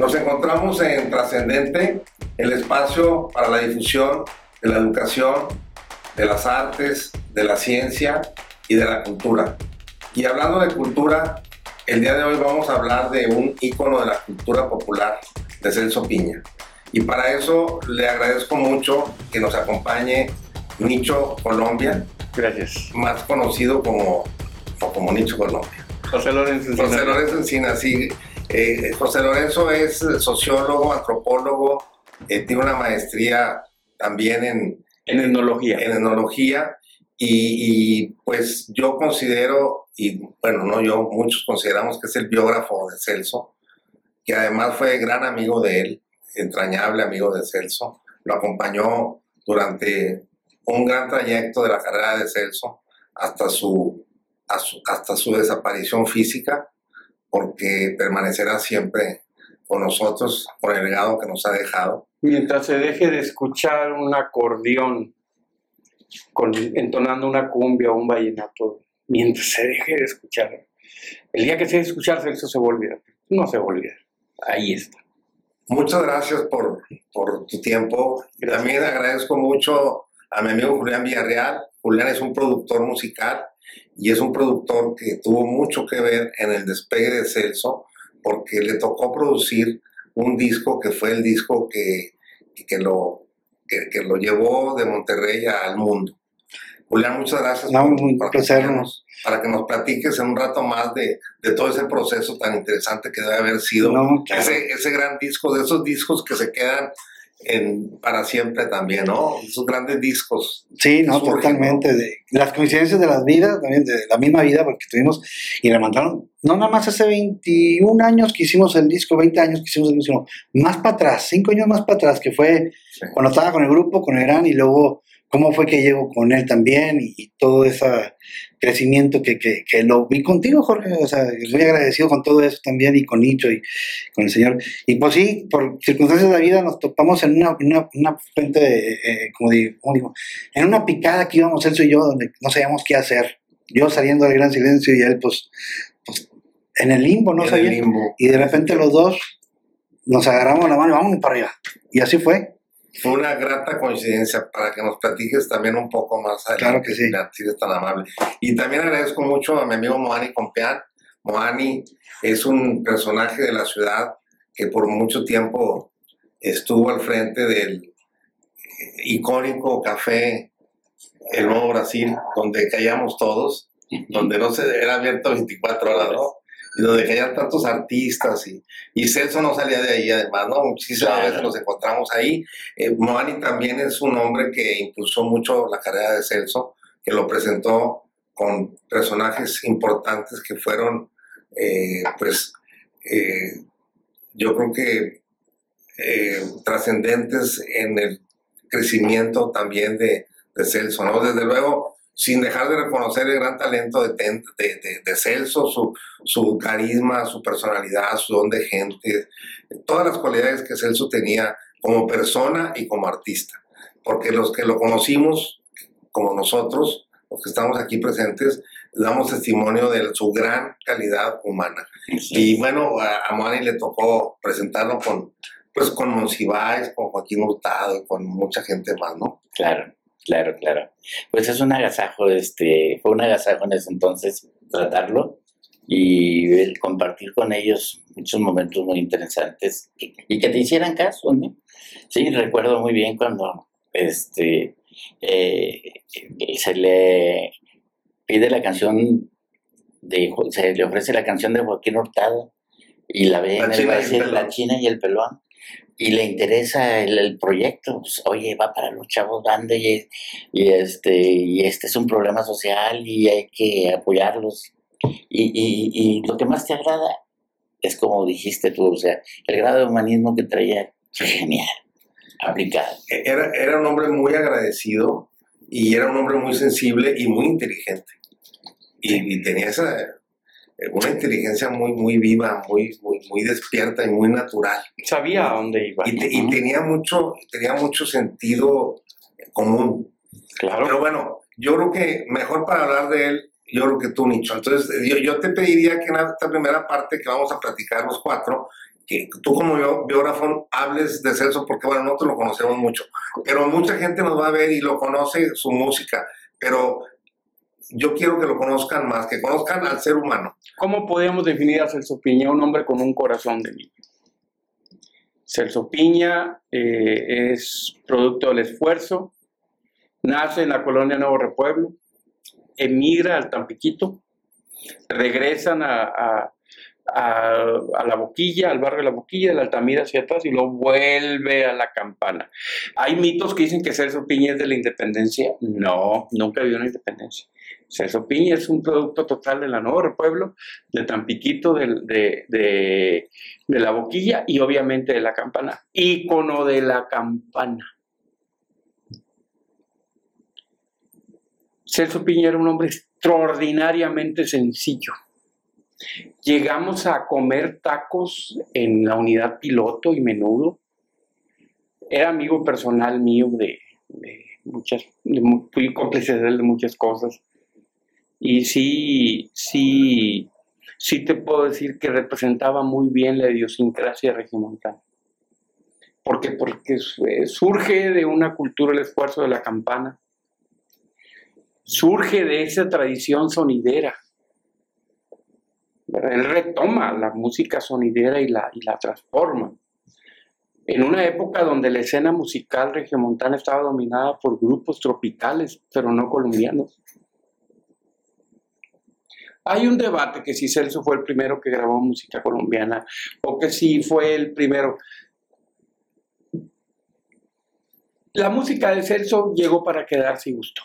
Nos encontramos en Trascendente, el espacio para la difusión de la educación, de las artes, de la ciencia y de la cultura. Y hablando de cultura, el día de hoy vamos a hablar de un ícono de la cultura popular, de Celso Piña. Y para eso le agradezco mucho que nos acompañe Nicho Colombia. Gracias. Más conocido como, como Nicho Colombia. José Lorenzo Encina. José Lorenzo Encina, sí. Eh, José Lorenzo es sociólogo, antropólogo, eh, tiene una maestría también en, en etnología. En etnología y, y, pues yo considero, y bueno, no yo, muchos consideramos que es el biógrafo de Celso, que además fue gran amigo de él, entrañable amigo de Celso, lo acompañó durante un gran trayecto de la carrera de Celso hasta su, hasta su desaparición física porque permanecerá siempre con nosotros, con el legado que nos ha dejado. Mientras se deje de escuchar un acordeón con, entonando una cumbia o un vallenato, mientras se deje de escuchar, el día que se deje de escuchar, eso se volvió No se volvió Ahí está. Muchas gracias por, por tu tiempo. También agradezco mucho a mi amigo Julián Villarreal. Julián es un productor musical y es un productor que tuvo mucho que ver en el despegue de Celso porque le tocó producir un disco que fue el disco que, que, lo, que, lo llevó de Monterrey al mundo. Julián, muchas gracias no, por, para que nos platiques en un rato más de, de, todo ese proceso tan interesante que debe haber sido ese, ese gran disco, de esos discos que se quedan para siempre también, ¿no? Esos grandes discos. Sí, no, totalmente. De, las coincidencias de las vidas, también de la misma vida, porque tuvimos y levantaron, no nada más hace 21 años que hicimos el disco, 20 años que hicimos el disco, más para atrás, 5 años más para atrás, que fue cuando estaba con el grupo, con el gran, y luego cómo fue que llego con él también y, todo ese crecimiento que, que, que, lo vi contigo, Jorge. O sea, muy agradecido con todo eso también y con Nicho y con el Señor. Y pues sí, por circunstancias de la vida nos topamos en una, una, una frente, de, eh, como, digo, en una picada que íbamos Celso y yo, donde no sabíamos qué hacer. Yo saliendo del gran silencio y él, pues, pues en el limbo, no sabía. Y de repente los dos nos agarramos la mano y vamos para arriba. Y así fue. Fue una grata coincidencia para que nos platiques también un poco más adelante. Claro que sí. Si eres tan amable. Y también agradezco mucho a mi amigo Moani Compeán. Moani es un personaje de la ciudad que por mucho tiempo estuvo al frente del icónico café El Nuevo Brasil, donde callamos todos, donde no se era abierto 24 horas, ¿no? Y donde caían tantos artistas y, y Celso no salía de ahí además, ¿no? Muchísimas veces nos encontramos ahí. Eh, Moani también es un hombre que impulsó mucho la carrera de Celso, que lo presentó con personajes importantes que fueron, eh, pues, eh, yo creo que eh, trascendentes en el crecimiento también de, de Celso, ¿no? Desde luego, sin dejar de reconocer el gran talento de, de, de, Celso, su, su, carisma, su personalidad, su don de gente, todas las cualidades que Celso tenía como persona y como artista. Porque los que lo conocimos, como nosotros, los que estamos aquí presentes, damos testimonio de su gran calidad humana. Y bueno, a, a le tocó presentarlo con, pues, con Monsiváis, con Joaquín Hurtado, con mucha gente más, ¿no? Claro. Claro, claro. Pues es un agasajo, este, fue un agasajo en ese entonces tratarlo y compartir con ellos muchos momentos muy interesantes y, que te hicieran caso, ¿no? Sí, recuerdo muy bien cuando este, eh, se le pide la canción de, se le ofrece la canción de Joaquín Hurtado y la ve en el la China y el pelón y le interesa el, proyecto, pues, oye, va para los chavos banda y, y, este, y este es un problema social y hay que apoyarlos. Y, y, y, lo que más te agrada es como dijiste tú, o sea, el grado de humanismo que traía, genial, aplicado. E, era, era un hombre muy agradecido y era un hombre muy sensible y muy inteligente. Y, y tenía esa, una inteligencia muy, muy viva, muy, muy, muy despierta y muy natural. Sabía a dónde iba. Y, tenía, mucho, tenía mucho sentido común. Claro. Pero bueno, yo creo que mejor para hablar de él, yo creo que tú, Nicho. Entonces, yo, yo te pediría que en esta primera parte que vamos a platicar los cuatro, que tú como bio- biógrafo hables de Celso, porque bueno, nosotros lo conocemos mucho, pero mucha gente nos va a ver y lo conoce su música, pero yo quiero que lo conozcan más, que conozcan al ser humano. ¿Cómo podemos definir a Celso Piña? Un hombre con un corazón de niño. Celso Piña eh, es producto del esfuerzo, nace en la colonia Nuevo Repueblo, emigra al Tampiquito, regresan a la Boquilla, al barrio de la Boquilla, de la Altamira hacia atrás y luego vuelve a la Campana. Hay mitos que dicen que Celso Piña es de la independencia. No, nunca vivió una independencia. Celso Piña es un producto total de la Nuevo Repueblo, de Tampiquito, de, de- la Boquilla y obviamente de la Campana. Ícono de la Campana. Celso Piña era un hombre extraordinariamente sencillo. Llegamos a comer tacos en la unidad piloto y menudo. Era amigo personal mío de, muchas, fui cómplice de él de muchas cosas. Y sí, sí, sí te puedo decir que representaba muy bien la idiosincrasia regimontana. Porque, porque surge de una cultura el esfuerzo de la campana, surge de esa tradición sonidera. Él retoma la música sonidera y la, y la transforma. En una época donde la escena musical regiomontana estaba dominada por grupos tropicales, pero no colombianos. Hay un debate que si Celso fue el primero que grabó música colombiana o que si fue el primero. La música de Celso llegó para quedarse y gustó.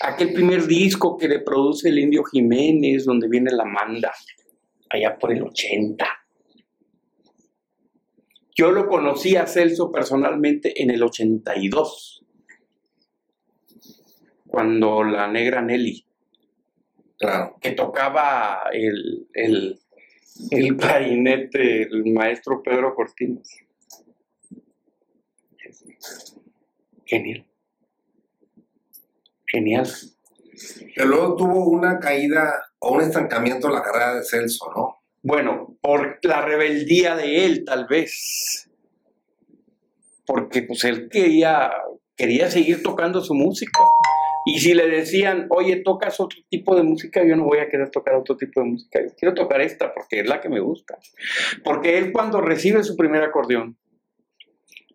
Aquel primer disco que le produce el Indio Jiménez, donde viene la manda, allá por el 80. Yo lo conocí a Celso personalmente en el 82, cuando la negra Nelly, Claro. que tocaba el, el, el clarinete, el maestro Pedro Cortines. Genial. Genial. Pero luego tuvo una caída o un estancamiento en la carrera de Celso, ¿no? Bueno, por la rebeldía de él, tal vez. Porque pues él quería, quería seguir tocando su música. Y si le decían, oye, tocas otro tipo de música, yo no voy a querer tocar otro tipo de música. Yo quiero tocar esta porque es la que me gusta. Porque él cuando recibe su primer acordeón,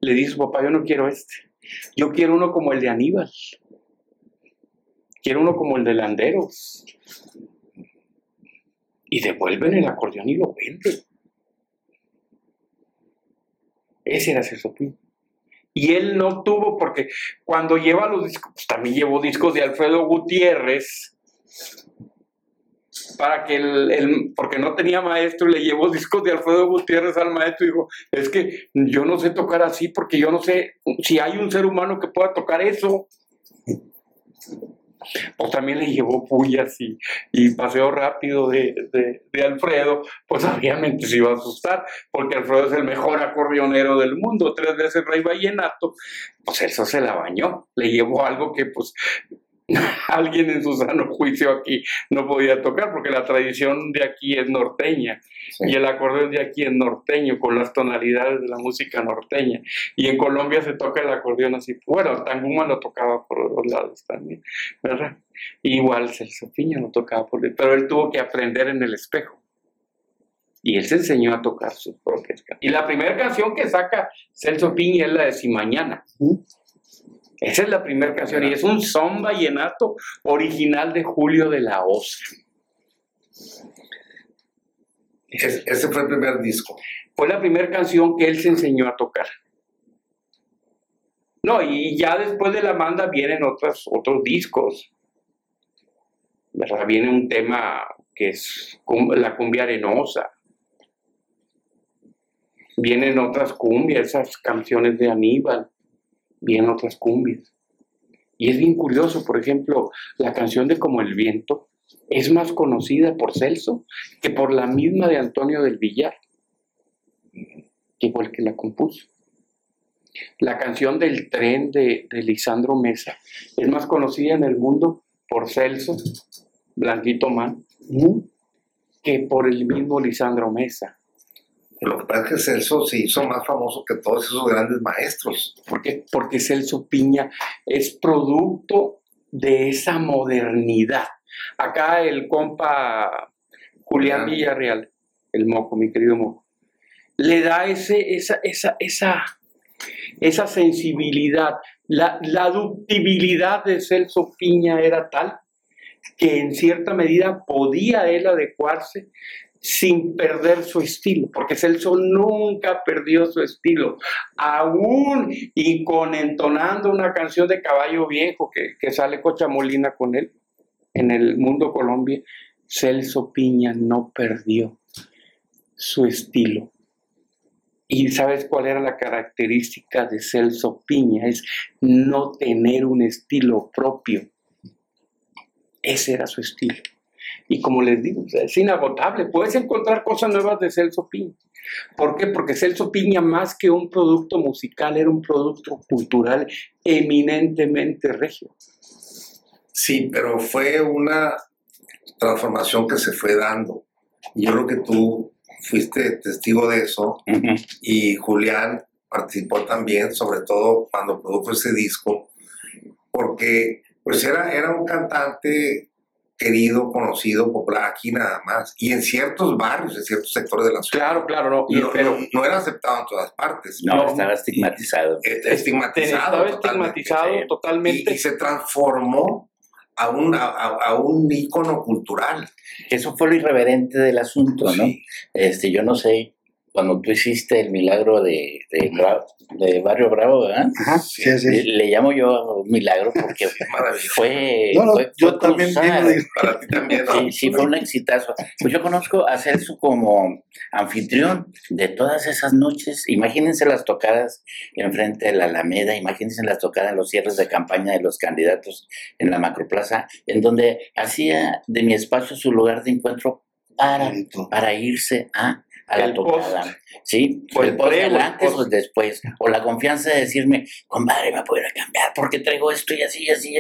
le dice papá, yo no quiero este. Yo quiero uno como el de Aníbal. Quiero uno como el de Landeros. Y devuelven el acordeón y lo venden. Ese era Celso Piña. Y él no tuvo, porque cuando lleva los discos, pues también llevó discos de Alfredo Gutiérrez, para que el, porque no tenía maestro, le llevó discos de Alfredo Gutiérrez al maestro y dijo, es que yo no sé tocar así porque yo no sé si hay un ser humano que pueda tocar eso. Pues también le llevó pullas y, y paseo rápido de, de- Alfredo, pues obviamente se iba a asustar, porque Alfredo es el mejor acordeonero del mundo, tres veces rey vallenato, pues eso se la bañó, le llevó algo que pues alguien en su sano juicio aquí no podía tocar, porque la tradición de aquí es norteña, Sí. y el acordeón de aquí es norteño, con las tonalidades de la música norteña, y en Colombia se toca el acordeón así, bueno, Tanguma lo tocaba por los lados también, ¿verdad? Igual Celso Piña lo tocaba por pero él tuvo que aprender en el espejo. Y él se enseñó a tocar sus propias canciones. Y la primera canción que saca Celso Piña es la de Si Mañana. Esa es la primera canción y es un son vallenato original de Julio de la Osa. Es- ese fue el primer disco. Fue la primera canción que él se enseñó a tocar. No, y ya después de la manda vienen otros, otros discos. ¿Verdad? Viene un tema que es la cumbia arenosa. Vienen otras cumbias, esas canciones de Aníbal. Vienen otras cumbias. Y es bien curioso, por ejemplo, la canción de Como el viento es más conocida por Celso que por la misma de Antonio del Villar, que fue el que la compuso. La canción del tren de, de Lisandro Mesa es más conocida en el mundo por Celso, Blanquito Man, que por el mismo Lisandro Mesa. Lo que pasa es que Celso se hizo más famoso que todos esos grandes maestros. ¿Por qué? Porque Celso Piña es producto de esa modernidad. Acá el compa Julián. Villarreal, el moco, mi querido moco, le da ese, esa, esa, esa, esa sensibilidad. La, la ductibilidad de Celso Piña era tal que en cierta medida podía él adecuarse sin perder su estilo, porque Celso nunca perdió su estilo, aún y con entonando una canción de Caballo Viejo que, que sale Cochamolina con él en el Mundo Colombia, Celso Piña no perdió su estilo. ¿Y sabes cuál era la característica de Celso Piña? Es no tener un estilo propio. Ese era su estilo. Y como les digo, es inagotable. Puedes encontrar cosas nuevas de Celso Piña. ¿Por qué? Porque Celso Piña, más que un producto musical, era un producto cultural eminentemente regio. Sí, pero fue una transformación que se fue dando. Y Yo creo que tú fuiste testigo de eso y Julián participó también, sobre todo cuando produjo ese disco, porque pues era, era un cantante querido, conocido, popular aquí nada más, y en ciertos barrios, en ciertos sectores de la ciudad. Claro, claro, no. y- No, pero no- no era aceptado en todas partes. No, No. estaba estigmatizado. Eh, estigmatizado. estaba totalmente. estigmatizado. Y, totalmente. y se transformó a un, a, un ícono cultural. Eso fue lo irreverente del asunto, ¿no? Este, yo no sé, cuando tú hiciste el milagro de, de, Bra- de Barrio Bravo, ¿verdad? Ajá, sí, sí. Le, le llamo yo milagro porque fue, No, no, fue- yo fue también. Sí, sí, fue un exitazo. Pues yo conozco a Celso como anfitrión de todas esas noches. Imagínense las tocadas enfrente de la Alameda, imagínense las tocadas en los cierres de campaña de los candidatos en la Macroplaza, en donde hacía de mi espacio su lugar de encuentro para, para irse a, a la El tocada. post. Sí, O el el post antes post. o después. O la confianza de decirme, compadre, me puedo ir a cambiar porque traigo esto y así, y así.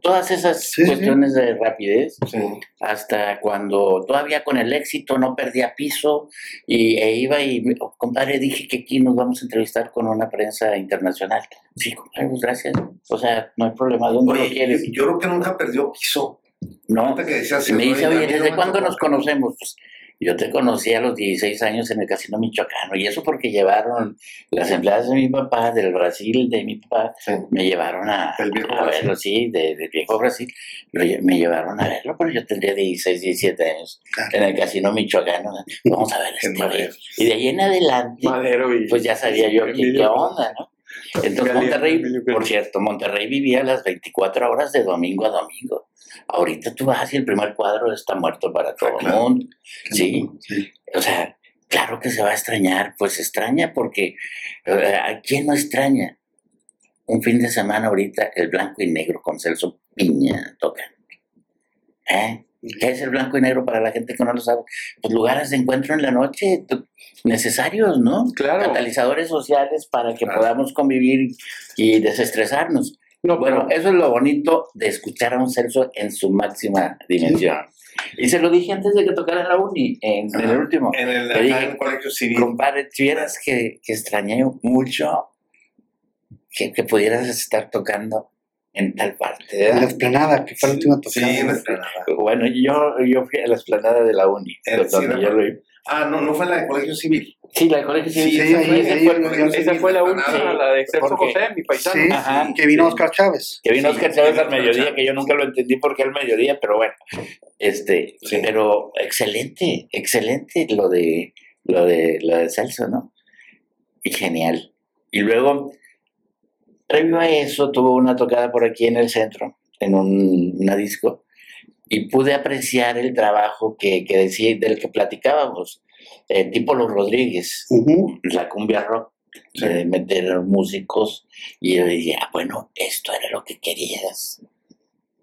Todas esas Sí, sí. cuestiones de rapidez Sí. hasta cuando todavía con el éxito no perdía piso y e iba y oh, compadre dije que aquí nos vamos a entrevistar con una prensa internacional sí compadre pues gracias o sea no hay problema ¿dónde lo Oye, quieres? yo creo que nunca perdió piso. no que decías me dice oye ¿desde cuándo nos conocemos? pues yo te conocí a los 16 años en el Casino Michoacano y eso porque llevaron las empleadas de mi papá del Brasil de mi papá Sí. me llevaron a, viejo a verlo, sí, de- del viejo Brasil. Me llevaron a verlo, pero yo tendría 16, 17 años Claro. en el casino michoacano. Vamos a ver este. Y de ahí en adelante, y. pues ya sabía yo qué, qué onda, ¿no? Entonces Monterrey, por cierto, Monterrey vivía las 24 horas de domingo a domingo. Ahorita tú vas y el primer cuadro está muerto para todo el mundo. Sí, Sí. o sea, claro que se va a extrañar, pues extraña porque eh, ¿a quién no extraña? Un fin de semana ahorita el blanco y negro con Celso Piña toca. ¿Eh? ¿Qué es el blanco y negro para la gente que no lo sabe? Pues lugares de encuentro en la noche necesarios, ¿no? Claro. Catalizadores sociales para que Claro. podamos convivir y desestresarnos. No, Bueno, pero- eso es lo bonito de escuchar a un Celso en su máxima dimensión. Y se lo dije antes de que tocara en la uni, en, en el último. En el, Le dije, el colegio civil. Compadre, si vieras que, que extrañé mucho que, que pudieras estar tocando en tal parte. En la ¿verdad? explanada, que fue la última Sí, tocada. en la explanada. Bueno, yo, yo fui a la esplanada de la uni. Donde sí, yo lo vi. Ah, no, no fue la de colegio civil. Sí, la de colegio civil. Sí, esa ahí- fue- esa ahí- fue- colegio Esa civil, fue la última, la de Celso Porque- José, mi paisano. Sí, Ajá, que vino sí. Oscar Chávez. Que vino Sí, Oscar Chávez al mediodía, Chávez. que yo nunca lo entendí porque al mediodía, pero bueno, este, Sí. pero excelente, excelente lo de lo de lo de Celso, ¿no? Y genial. Y luego, previo a eso, tuvo una tocada por aquí en el centro, en un, una disco, y pude apreciar el trabajo que, que decía, del que platicábamos, eh, tipo Los Rodríguez, la cumbia rock, Sí. de meter músicos y yo decía, "Ah, bueno, esto era lo que querías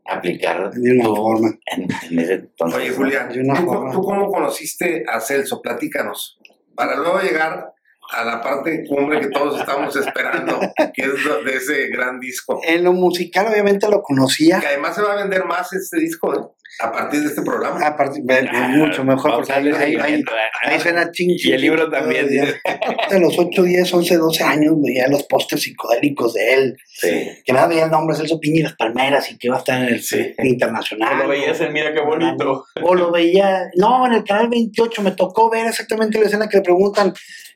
aplicar De una tú forma. en, en ese entonces. Oye. Julián, De una ¿tú, forma. tú cómo conociste a Celso? Platícanos. Para luego llegar a la parte cumbre que todos estamos esperando, que es de ese gran disco. En lo musical, obviamente, lo conocía. Que además se va a vender más este disco, ¿eh? A partir de este programa. A partir, ve- ve mucho mejor, porque a ahí, ahí, ahí, suena ching, Y el libro también. De los 8, 10, 11, 12 años veía los pósters psicodélicos de él, Sí. que nada veía el nombre Celso Piña y las palmeras y que iba a estar en el Sí. internacional. Lo veías en Mira qué bonito. O lo veía, no, en el canal 28 me tocó ver exactamente la escena que le preguntan,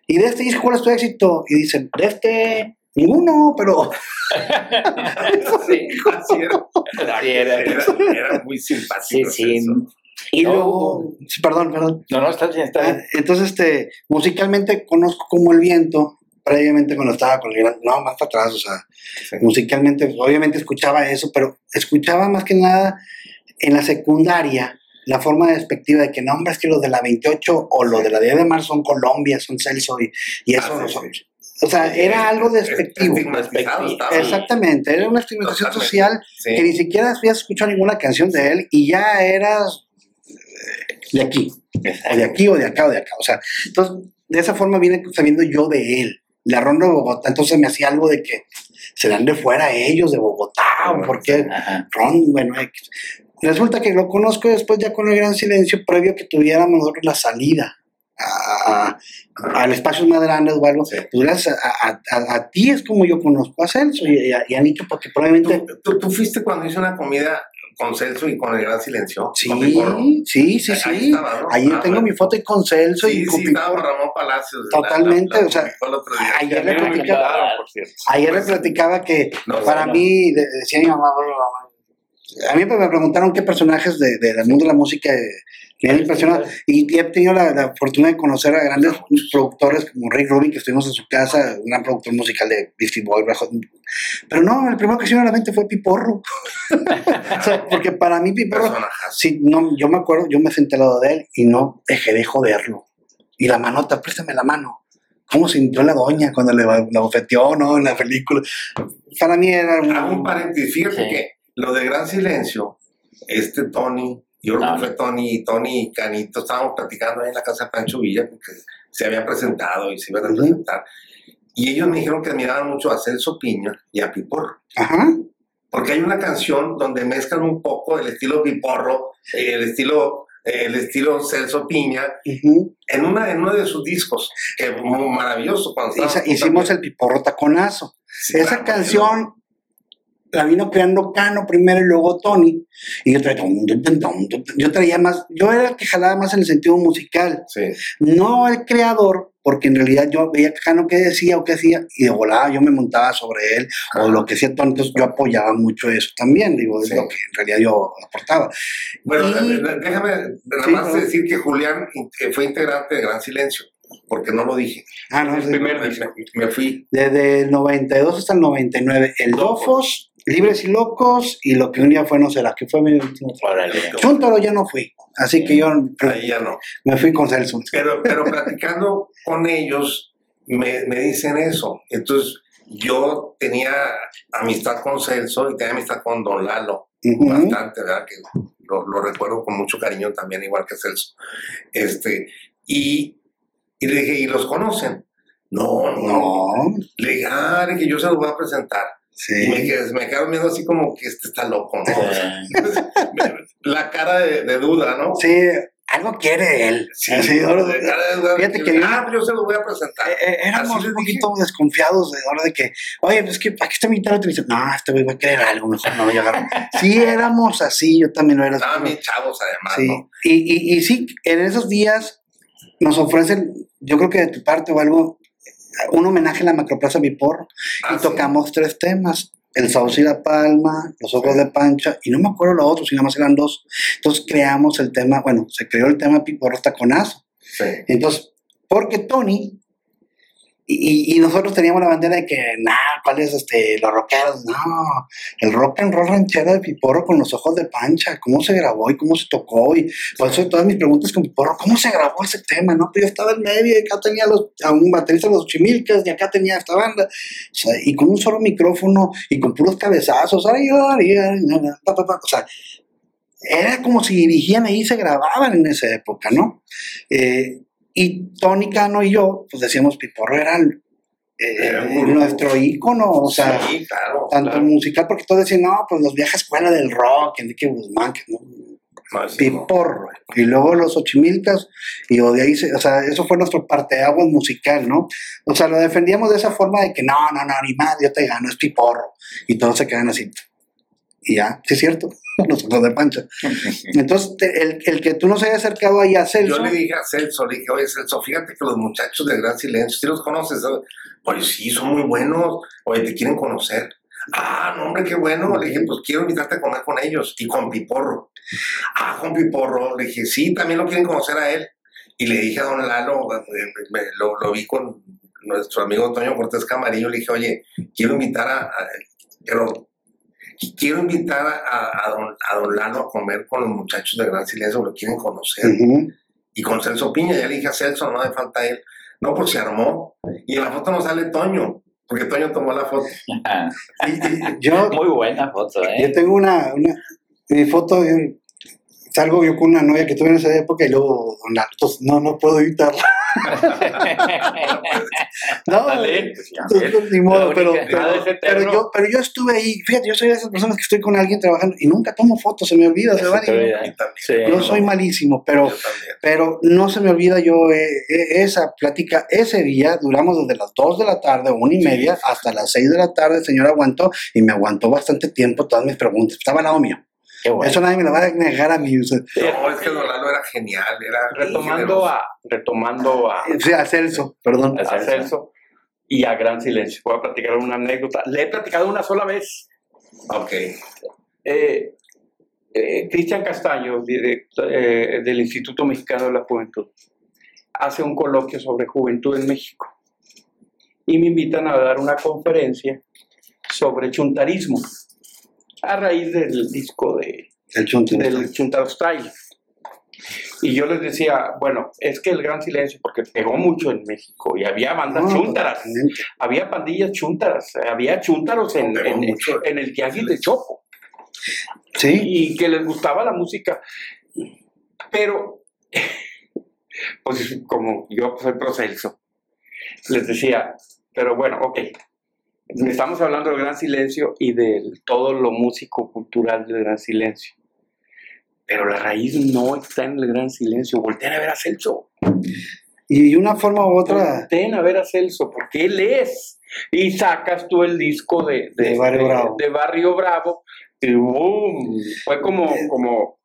¿y de este disco cuál es tu éxito? Y dicen, de este, ninguno, pero Sí. Así era. Así era. Era, era muy Sí, simpático. sí. eso. Y No. luego, sí, perdón, perdón. No, no, está bien, está bien. Entonces, este, musicalmente conozco como el viento, previamente cuando estaba con el gran, no, más para atrás, o sea, Sí. musicalmente, obviamente escuchaba eso, pero escuchaba más que nada en la secundaria la forma despectiva de que no, hombre, es que los de la 28 o los de la 10 de marzo son Colombia, son Celso y, y eso, Ah, sí, sí. O sea, era algo despectivo. Estigmatizado. Exactamente, era una estigmatización Totalmente. social Sí. que ni siquiera habías escuchado ninguna canción de él y ya eras eh, de aquí, o de aquí o de acá o de acá. O sea, entonces, de esa forma viene sabiendo yo de él. La ronda de Bogotá, entonces me hacía algo de que serán de fuera ellos, de Bogotá, o por qué Ajá. Ron, bueno. Resulta que lo conozco después ya con el gran silencio, previo que tuviéramos nosotros la salida a- al espacio más grande o algo. Sí. Pues gracias a, a- a- a ti es como yo conozco a Celso y, a, y a Nicho, porque probablemente... ¿Tú, tú, tú fuiste cuando hice una comida con Celso y con el gran silencio. Sí, Piporro. sí, sí, Ahí sí. estaba, ¿no? Ahí Ah, tengo bueno. mi foto y con Celso Sí, y con sí, estaba Ramón Palacios. Totalmente, o sea, publicó el otro día. ayer le platicaba, ayer le platicaba que no, para no. mí, de- decía mi mamá, bueno, mamá, a mí me preguntaron qué personajes de- de- del mundo de la música eh, me han impresionado. Y he tenido la, la fortuna de conocer a grandes productores como Rick Rubin, que estuvimos en su casa, un gran productor musical de Beastie Boy. Pero no, el primero que se vino a la mente fue Piporro. o sea, porque para mí Piporro, sí, no, yo me acuerdo, yo me senté al lado de él y no dejé de joderlo. Y la manota, préstame la mano. ¿Cómo sintió la doña cuando le la bofeteó, no? En la película. Para mí era un... Hago un paréntesis. Fíjate Sí. que lo de Gran Silencio, este Tony, yo creo que fue Tony y Tony y Canito, estábamos platicando ahí en la casa de Pancho Villa porque se habían presentado y se iban a presentar. Y ellos me dijeron que admiraban mucho a Celso Piña y a Piporro. Ajá. Porque hay una canción donde mezclan un poco el estilo Piporro, el estilo, el estilo Celso Piña, en, una, en uno de sus discos, que es muy maravilloso. Cuando hicimos también- el piporro taconazo. Sí, Esa claro, canción la vino creando Cano primero y luego Tony. Y yo traía, yo traía más, yo era el que jalaba más en el sentido musical, Sí. no el creador, porque en realidad yo veía Cano qué decía o qué hacía, y de volada yo me montaba sobre él, o lo que hacía Tony, entonces yo apoyaba mucho eso también, digo, es Sí. lo que en realidad yo aportaba. Bueno, Y- eh, déjame nada más decir que Julián eh, fue integrante de Gran Silencio, porque no lo dije. Ah, no, El sí. primer me- me fui. Desde el 92 hasta el 99, el Dofos, Libres y Locos, y lo que un día fue No Será, que fue mi último. Chuntaro ya no fui, así que yo Ahí ya no. me fui con Celso. Pero, pero platicando con ellos, me, me dicen eso. Entonces, yo tenía amistad con Celso y tenía amistad con Don Lalo. Ujú. bastante, ¿verdad? Que lo, lo recuerdo con mucho cariño también, igual que Celso. Este, y, y le dije, ¿y los conocen? No, no. No, Le dije, ah, dije, yo se los voy a presentar. Y me, sí. quedé- me quedaron viendo así como que este está loco, ¿no? Eh, La cara de, de duda, ¿no? Sí, algo quiere él. Sí, Sí, ahora- de. Fíjate Y que ah, pues yo se los voy a presentar. Eh, eh, éramos un poquito desconfiados de la hora de que, oye, pues que aquí está mi guitarra, te dicen, no, este güey va a querer algo, mejor no voy a agarrar. sí, éramos así, yo también lo era. Estaban bien chavos, además, Sí, ¿no? y, y, y sí, en esos días nos ofrecen, yo creo que de tu parte o algo, un homenaje a la Macroplaza Vipor Ah, y sí. tocamos tres temas. El Sauce y la Palma, Los Ojos de Pancha, y no me acuerdo lo otro, si nada más eran dos. Entonces creamos el tema, bueno, se creó el tema Piporro Taconazo. Sí. Entonces, porque Tony y, y- nosotros teníamos la bandera de que, nah, ¿cuál es este, los rockeros? No, el rock and roll ranchero de Piporro con los ojos de pancha, ¿cómo se grabó y cómo se tocó? Y por eso todas mis preguntas con Piporro, ¿cómo se grabó ese tema? No, pues yo estaba en medio y acá tenía los, a un baterista de los chimilcas y acá tenía esta banda. O sea, y con un solo micrófono y con puros cabezazos, ay, ay, ay, pa, pa, pa. o sea, era como si dirigían ahí y se grababan en esa época, ¿no? Eh, y Tony Cano y yo, pues decíamos, Piporro era el- eh, un grupo. nuestro ícono, o sea, sí, claro. tanto claro. musical, porque todos decían, no, pues los viajes escuela del rock, Enrique Guzmán, que no. Piporro. Y luego los Ochimilcas, y o de ahí, se- o sea, eso fue nuestro parteaguas musical, ¿no? O sea, lo defendíamos de esa forma de que no, no, no, ni más, yo te gano, es Piporro. Y todos se quedan así. Y ya, sí es cierto, los ojos de pancha. Entonces, el, el que tú no se hayas acercado ahí a Celso, Yo le dije a Celso, le dije, oye Celso, fíjate que los muchachos de Gran Silencio, ¿sí los conoces? Oye, sí, son muy buenos. Oye, ¿te quieren conocer? Ah, no, hombre, qué bueno. Le dije, pues quiero invitarte a comer con ellos y con Piporro. Ah, con Piporro. Le dije, sí, también lo quieren conocer a él. Y le dije a don Lalo, eh, me- lo, lo vi con nuestro amigo Toño Cortés Camarillo, le dije, oye, quiero invitar a, a- pero quiero invitar a, a don, a don Lalo a comer con los muchachos de Gran Silencio, lo quieren conocer y con Celso Piña, ya le dije a Celso, no hace falta él. No, pues se armó. Y en la foto no sale Toño, porque Toño tomó la foto. Y- y yo, Muy buena foto, yo ¿eh? tengo una, una mi foto, yo salgo yo con una novia que tuve en esa época y luego, don entonces, no, no puedo evitarla. No, Dale, pues, ya entonces, ves. ni modo, pero, pero, yo, pero yo estuve ahí, fíjate, yo soy de esas personas que estoy con alguien trabajando y nunca tomo fotos, se me olvida, se Se va te y- olvida. Y también. Sí. Yo soy malísimo, pero, pero no se me olvida yo eh, eh, esa plática. Ese día duramos desde las 2 de la tarde, una y Sí. media, hasta las 6 de la tarde. El señor aguantó y me aguantó bastante tiempo todas mis preguntas. Estaba al lado mío. Qué bueno. Eso nadie me lo va a negar a mí. O sea, No, es que Lalo era genial, era Retomando a, retomando a, o sea, a Celso, perdón. a Celso y a Gran Silencio. Voy a platicar una anécdota. Le he platicado una sola vez. Ok. Eh, eh, Cristian Castaño, director, eh, del Instituto Mexicano de la Juventud, hace un coloquio sobre juventud en México. Y me invitan a dar una conferencia sobre chuntarismo, a raíz del disco de, El del Chuntaro Style. Y yo les decía, bueno, es que el Gran Silencio, porque pegó mucho en México y había bandas No, chuntaras, totalmente. había pandillas chuntaras, había chuntaros en, en el tianguis de Chopo Sí, y que les gustaba la música. Pero, pues como yo soy procelso, les decía, pero bueno, ok, estamos hablando del gran silencio y de todo lo músico cultural del gran silencio. Pero la raíz no está en el gran silencio. Volteen a ver a Celso. y de una forma u otra, Volteen a ver a Celso, porque él es. Y sacas tú el disco de, De Barrio Bravo. de Barrio Bravo, y ¡boom! Fue como, como,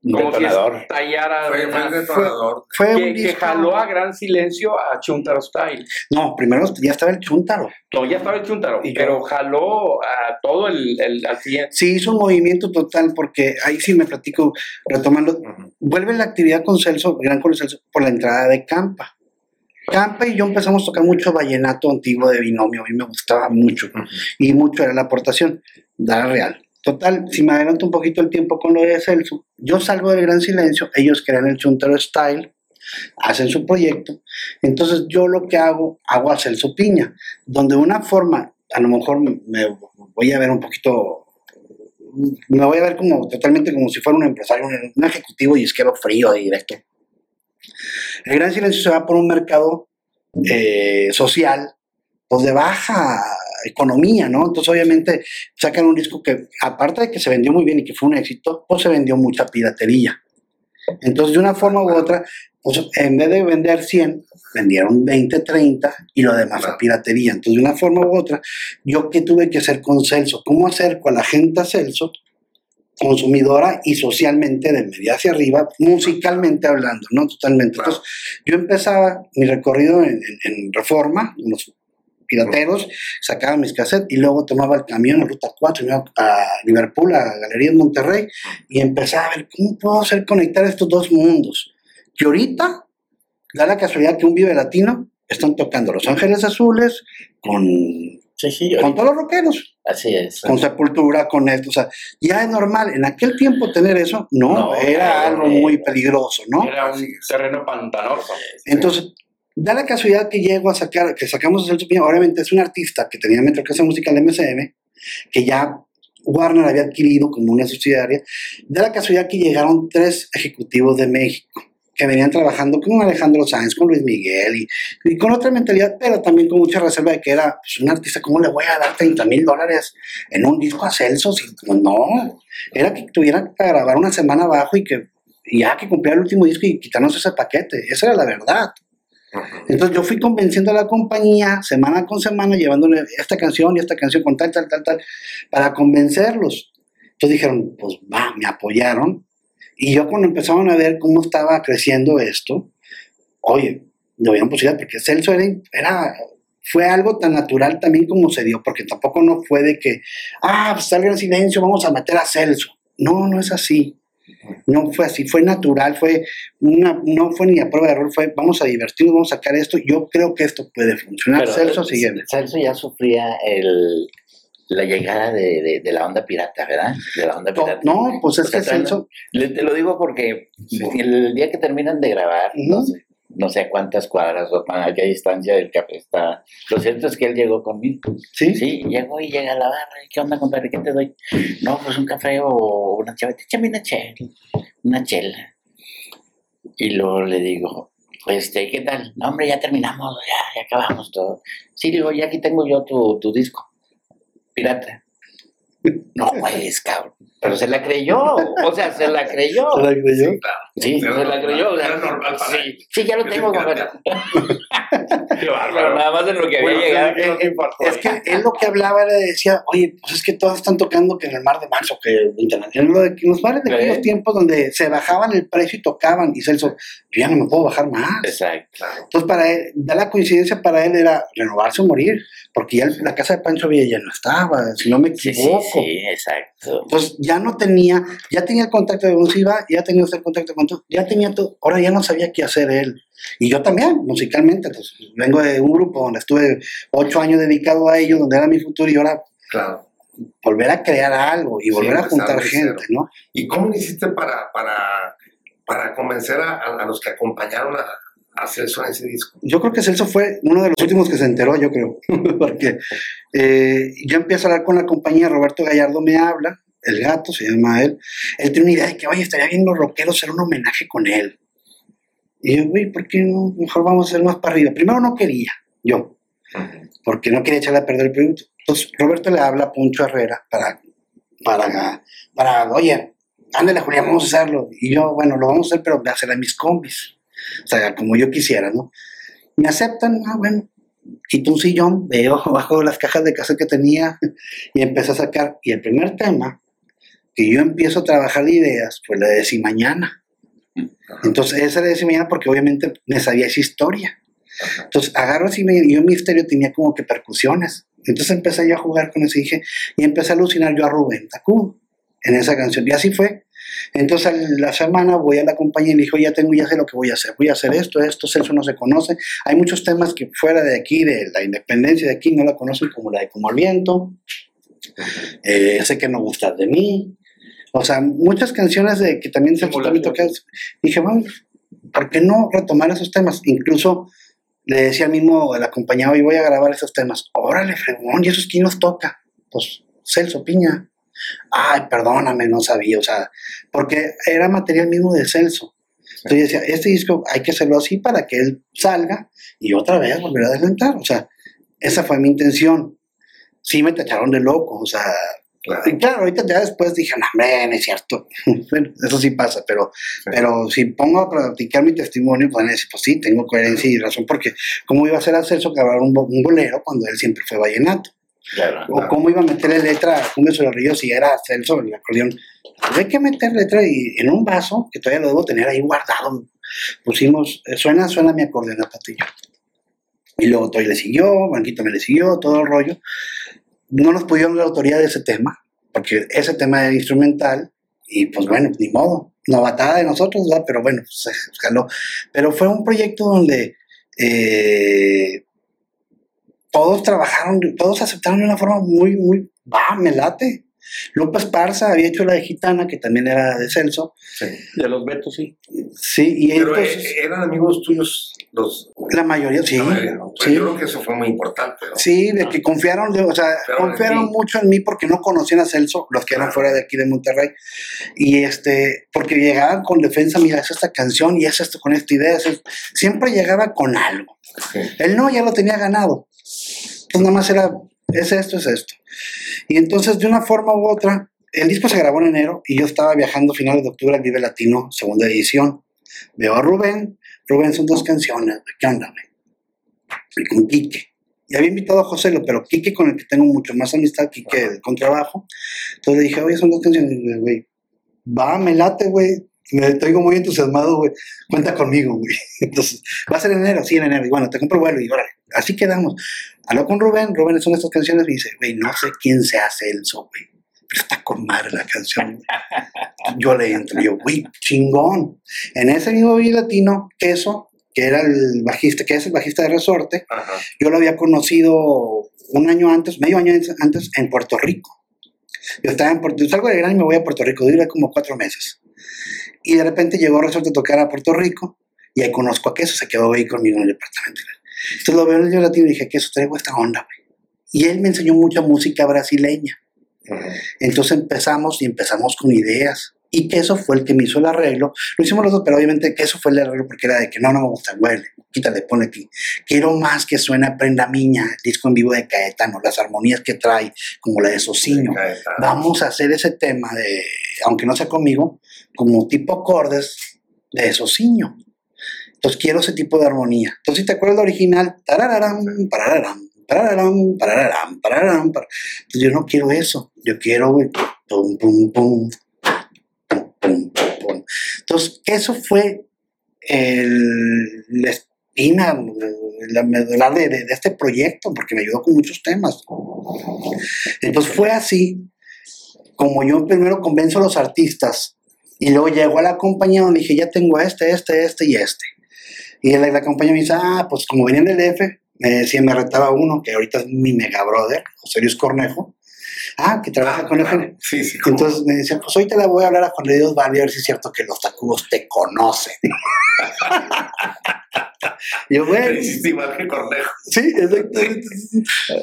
Un como si estallara Fue, fue detonador. fue un que, que disco. jaló a gran silencio a Chuntaro Style. No, primero ya estaba el chuntaro. No, ya estaba el Chuntaro, Y yo- pero jaló a todo el, el al siguiente. Sí, hizo un movimiento total porque ahí sí me platico, retomando, vuelve la actividad con Celso, gran con Celso, por la entrada de Campa. Campa y yo empezamos a tocar mucho vallenato antiguo de binomio, a mí me gustaba mucho y mucho era la aportación, dar real. Total, si me adelanto un poquito el tiempo con lo de Celso, yo salgo del gran silencio, ellos crean el Chuntaro Style, hacen su proyecto, entonces yo lo que hago, hago a Celso Piña, donde de una forma, a lo mejor me voy a ver un poquito me voy a ver como totalmente como si fuera un empresario, un, un ejecutivo disquero frío y directo. El gran silencio se va por un mercado eh, social, pues de baja economía, ¿no? Entonces obviamente sacan un disco que, aparte de que se vendió muy bien y que fue un éxito, pues se vendió mucha piratería. Entonces de una forma u otra, pues en vez de vender 100, vendieron 20, 30 y lo demás a piratería. Entonces de una forma u otra, yo qué tuve que hacer con Celso, cómo acerco a la gente a Celso, consumidora y socialmente de media hacia arriba, musicalmente hablando, ¿no? Totalmente. Entonces yo empezaba mi recorrido en, en- en Reforma, con los pirateros, sacaba mis cassettes y luego tomaba el camión en Ruta 4, me iba a Liverpool, a Galerías Monterrey, y empezaba a ver cómo puedo hacer conectar estos dos mundos. Que ahorita da la casualidad que un Vive Latino están tocando Los Ángeles Azules con, Sí, sí, con todos los rockeros, así es. con Sepultura, con esto. O sea, ya es normal. En aquel tiempo tener eso, no, No, era claro, algo muy peligroso, ¿no? Era un terreno pantanoso. Entonces, da la casualidad que llego a sacar, que sacamos a Celso Piña, obviamente es un artista que tenía Metro Casa Musical MSM, que ya Warner había adquirido como una subsidiaria, da la casualidad que llegaron tres ejecutivos de México, que venían trabajando con Alejandro Sáenz, con Luis Miguel y, con otra mentalidad, pero también con mucha reserva de que era pues, un artista, ¿cómo le voy a dar 30 mil dólares en un disco a Celso? Si, pues, no, era que tuviera que grabar una semana abajo y que ya que cumpliera el último disco y quitarnos ese paquete. Esa era la verdad. Entonces yo fui convenciendo a la compañía semana con semana, llevándole esta canción y esta canción con tal, tal, tal, tal, para convencerlos. Entonces dijeron, pues va, me apoyaron. Y yo cuando empezaron a ver cómo estaba creciendo esto, oye, no había posibilidad, porque Celso era, era, fue algo tan natural también como se dio, porque tampoco no fue de que, ah, pues salga en silencio, vamos a meter a Celso. No, no es así. No fue así, fue natural, fue una, no fue ni a prueba de error, fue vamos a divertirnos, vamos a sacar esto. Yo creo que esto puede funcionar. Pero, Celso eh, siguiente. Celso ya sufría el, la llegada de, de- de la onda pirata, ¿verdad? De la onda No, pirata. no, pues es O sea, que Celso, le- te lo digo porque el día que terminan de grabar, no sé, no sé a cuántas cuadras o a qué distancia del café está. Lo cierto es que él llegó conmigo. sí, Sí, llegó y llega a la barra. ¿y ¿Qué onda, compadre? ¿Qué te doy? No, pues un café o una chaveta. Échame una chela. Una chela. Y luego le digo, este, ¿qué tal? No, hombre, ya terminamos, ya, ya acabamos todo. Sí, digo, ya aquí tengo yo tu, tu disco. Pirata. No, pues, cabrón. Pero se la creyó. O sea, se la creyó. ¿se la creyó? Sí, claro. Sí, se la normal, creyó. o sea, era normal para sí, sí, ya lo tengo. Qué Pero bárbaro. nada más de lo que había Bueno, llegado. sí. Es que él lo que hablaba era, decía, oye, pues es que todos están tocando que en el Mar de Marzo, que en lo de- en los bares de ¿Eh? aquellos tiempos donde se bajaban el precio y tocaban, y Celso, yo ya no me puedo bajar más. Exacto. Entonces, para él, da la coincidencia para él era renovarse o morir, porque ya la casa de Pancho Villa ya no estaba, si no me Sí, sí, equivoco. sí, exacto. Entonces ya no tenía, ya tenía el contacto de Musiva, ya tenía usted el contacto con todo, ya tenía todo, ahora ya no sabía qué hacer él. Y yo también, musicalmente, pues vengo de un grupo donde estuve ocho años dedicado a ello, donde era mi futuro y ahora Claro. volver a crear algo y Sí, volver a juntar gente. ¿no? ¿Y cómo hiciste para, para, para convencer a los que acompañaron a, a Celso en ese disco? Yo creo que Celso fue uno de los últimos que se enteró, yo creo, porque eh, yo empiezo a hablar con la compañía, Roberto Gallardo me habla, el gato se llama él, él tiene una idea de que, oye, estaría bien los rockeros hacer un homenaje con él. Y yo, güey, ¿por qué no? Mejor vamos a hacer más para arriba. Primero no quería, yo, porque no quería echarle a perder el producto. Entonces, Roberto le habla a Poncho Herrera para, para, para oye, ándale, Julián, vamos a hacerlo. Y yo, bueno, lo vamos a hacer, pero voy a hacer a mis combis. O sea, como yo quisiera, ¿no? Me aceptan, ah, bueno, quito un sillón, veo bajo las cajas de casa que tenía y empecé a sacar. Y el primer tema que yo empiezo a trabajar ideas fue la de Si Mañana. Entonces, esa de Si Mañana porque obviamente me sabía esa historia. Entonces, agarro así, yo mi misterio tenía como que percusiones. Entonces empecé yo a jugar con eso y dije, y empecé a alucinar yo a Rubén Tacú en esa canción. Y así fue. Entonces la semana voy a la compañía y le dijo, ya tengo, ya sé lo que voy a hacer. Voy a hacer esto, esto, Celso no se conoce. Hay muchos temas que fuera de aquí, de la independencia de aquí, no la conocen como la de Como el Viento. Eh, sé que no gustas de mí. O sea, muchas canciones de que también Celso también toca. Dije, bueno, ¿por qué no retomar esos temas? Incluso le decía al mismo el acompañado, y voy a grabar esos temas. Órale, fregón, ¿y esos quién los toca? Pues Celso Piña. Ay, perdóname, no sabía, o sea, porque era material mismo de Celso. Entonces yo decía, este disco hay que hacerlo así para que él salga y otra vez volver a adelantar. O sea, esa fue mi intención. Sí me tacharon de loco, o sea. Y claro, ahorita ya después dije, no, hombre, no es cierto. bueno, eso sí pasa, pero, pero si pongo a practicar mi testimonio, pues pues sí, tengo coherencia y razón, porque ¿cómo iba a ser a Celso grabar un, un bolero cuando él siempre fue vallenato? Claro. ¿O cómo iba a meterle letra a Cumbia sobre el Río si era Celso el acordeón? Pues hay que meter letra y en un vaso, que todavía lo debo tener ahí guardado, pusimos, eh, suena, suena mi acordeón a Patillo. Y luego Toy le siguió, Banquito me le siguió, todo el rollo. No nos pudieron dar autoría de ese tema, porque ese tema era instrumental, y pues bueno, ni modo, novatada de nosotros, pero bueno, se escaló. Pero fue un proyecto donde eh, todos trabajaron, todos aceptaron de una forma muy, muy, va, me late. López Parza había hecho la de Gitana, que también era de Celso. De los Betos, sí. Sí, y Pero entonces eh, eran amigos tuyos los... la mayoría, sí. la mayoría, ¿no? Pues sí. Yo creo que eso fue muy importante, ¿no? Sí, de que confiaron, de- o sea, Confiaron en mucho en mí porque no conocían a Celso, los que eran fuera de aquí de Monterrey. Y este, porque llegaban con defensa, mira, es esta canción y es esto con esta idea. es. Siempre llegaba con algo. Sí. Él no, ya lo tenía ganado. Entonces nada más era, es esto, es esto. Y entonces, de una forma u otra, el disco se grabó en enero y yo estaba viajando a finales de octubre al Vive Latino, segunda edición. Veo a Rubén. Rubén son dos canciones, ¿qué onda, güey? Y con Quique. Y había invitado a José, pero Quique, con el que tengo mucho más amistad, Quique del contrabajo. Entonces le dije, oye, son dos canciones, güey. Va, me late, güey. Me estoy muy entusiasmado, güey. Cuenta conmigo, güey. Entonces, va a ser en enero, sí, en enero. Y bueno, te compro vuelo y órale. Así quedamos. Habló con Rubén, Rubén son estas canciones y dice, güey, no sé quién se hace Celso, güey. Pero está con madre la canción. Yo le entro, yo, güey, chingón. En ese mismo video latino, Queso, que era el bajista, que es el bajista de Resorte, Ajá. yo lo había conocido un año antes, medio año antes, en Puerto Rico. Yo estaba en Puerto, yo salgo de Gran y me voy a Puerto Rico, duré como cuatro meses. Y de repente llegó Resorte a tocar a Puerto Rico y ahí conozco a Queso, se quedó ahí conmigo en el departamento. Entonces lo veo en el latino y dije, Queso, traigo esta onda, güey. Y él me enseñó mucha música brasileña. Ajá. Entonces empezamos y empezamos con ideas. Y Queso fue el que me hizo el arreglo. Lo hicimos los dos, pero obviamente Queso fue el arreglo porque era de que no, no me gusta, huele, quítale, ponle aquí. Quiero más que suena Prenda Miña, el disco en vivo de Caetano, las armonías que trae, como la de Sociño. Vamos a hacer ese tema de, aunque no sea conmigo, como tipo acordes de Sociño. Entonces quiero ese tipo de armonía. Entonces, si te acuerdas del original, tarararam, parararam, parararam, parararam, parararam, par- Entonces yo no quiero eso. Yo quiero pum, pum, pum, pum, pum. Entonces, eso fue la espina, la medular de, de- de este proyecto, porque me ayudó con muchos temas. Entonces fue así como yo primero convenzo a los artistas y luego llego a la compañía donde dije, ya tengo este, este, este y este. Y la, la compañía me dice, ah, pues como venían del DF, me decía, me retaba uno, que ahorita es mi mega brother, José Luis Cornejo. Ah, que trabaja con claro. el Sí, sí. entonces me decía, pues hoy te la voy a hablar a Juan de Dios Valle a ver si es cierto que los tacubos te conocen. Yo, güey, hiciste igual que Cornejo. sí, exactamente.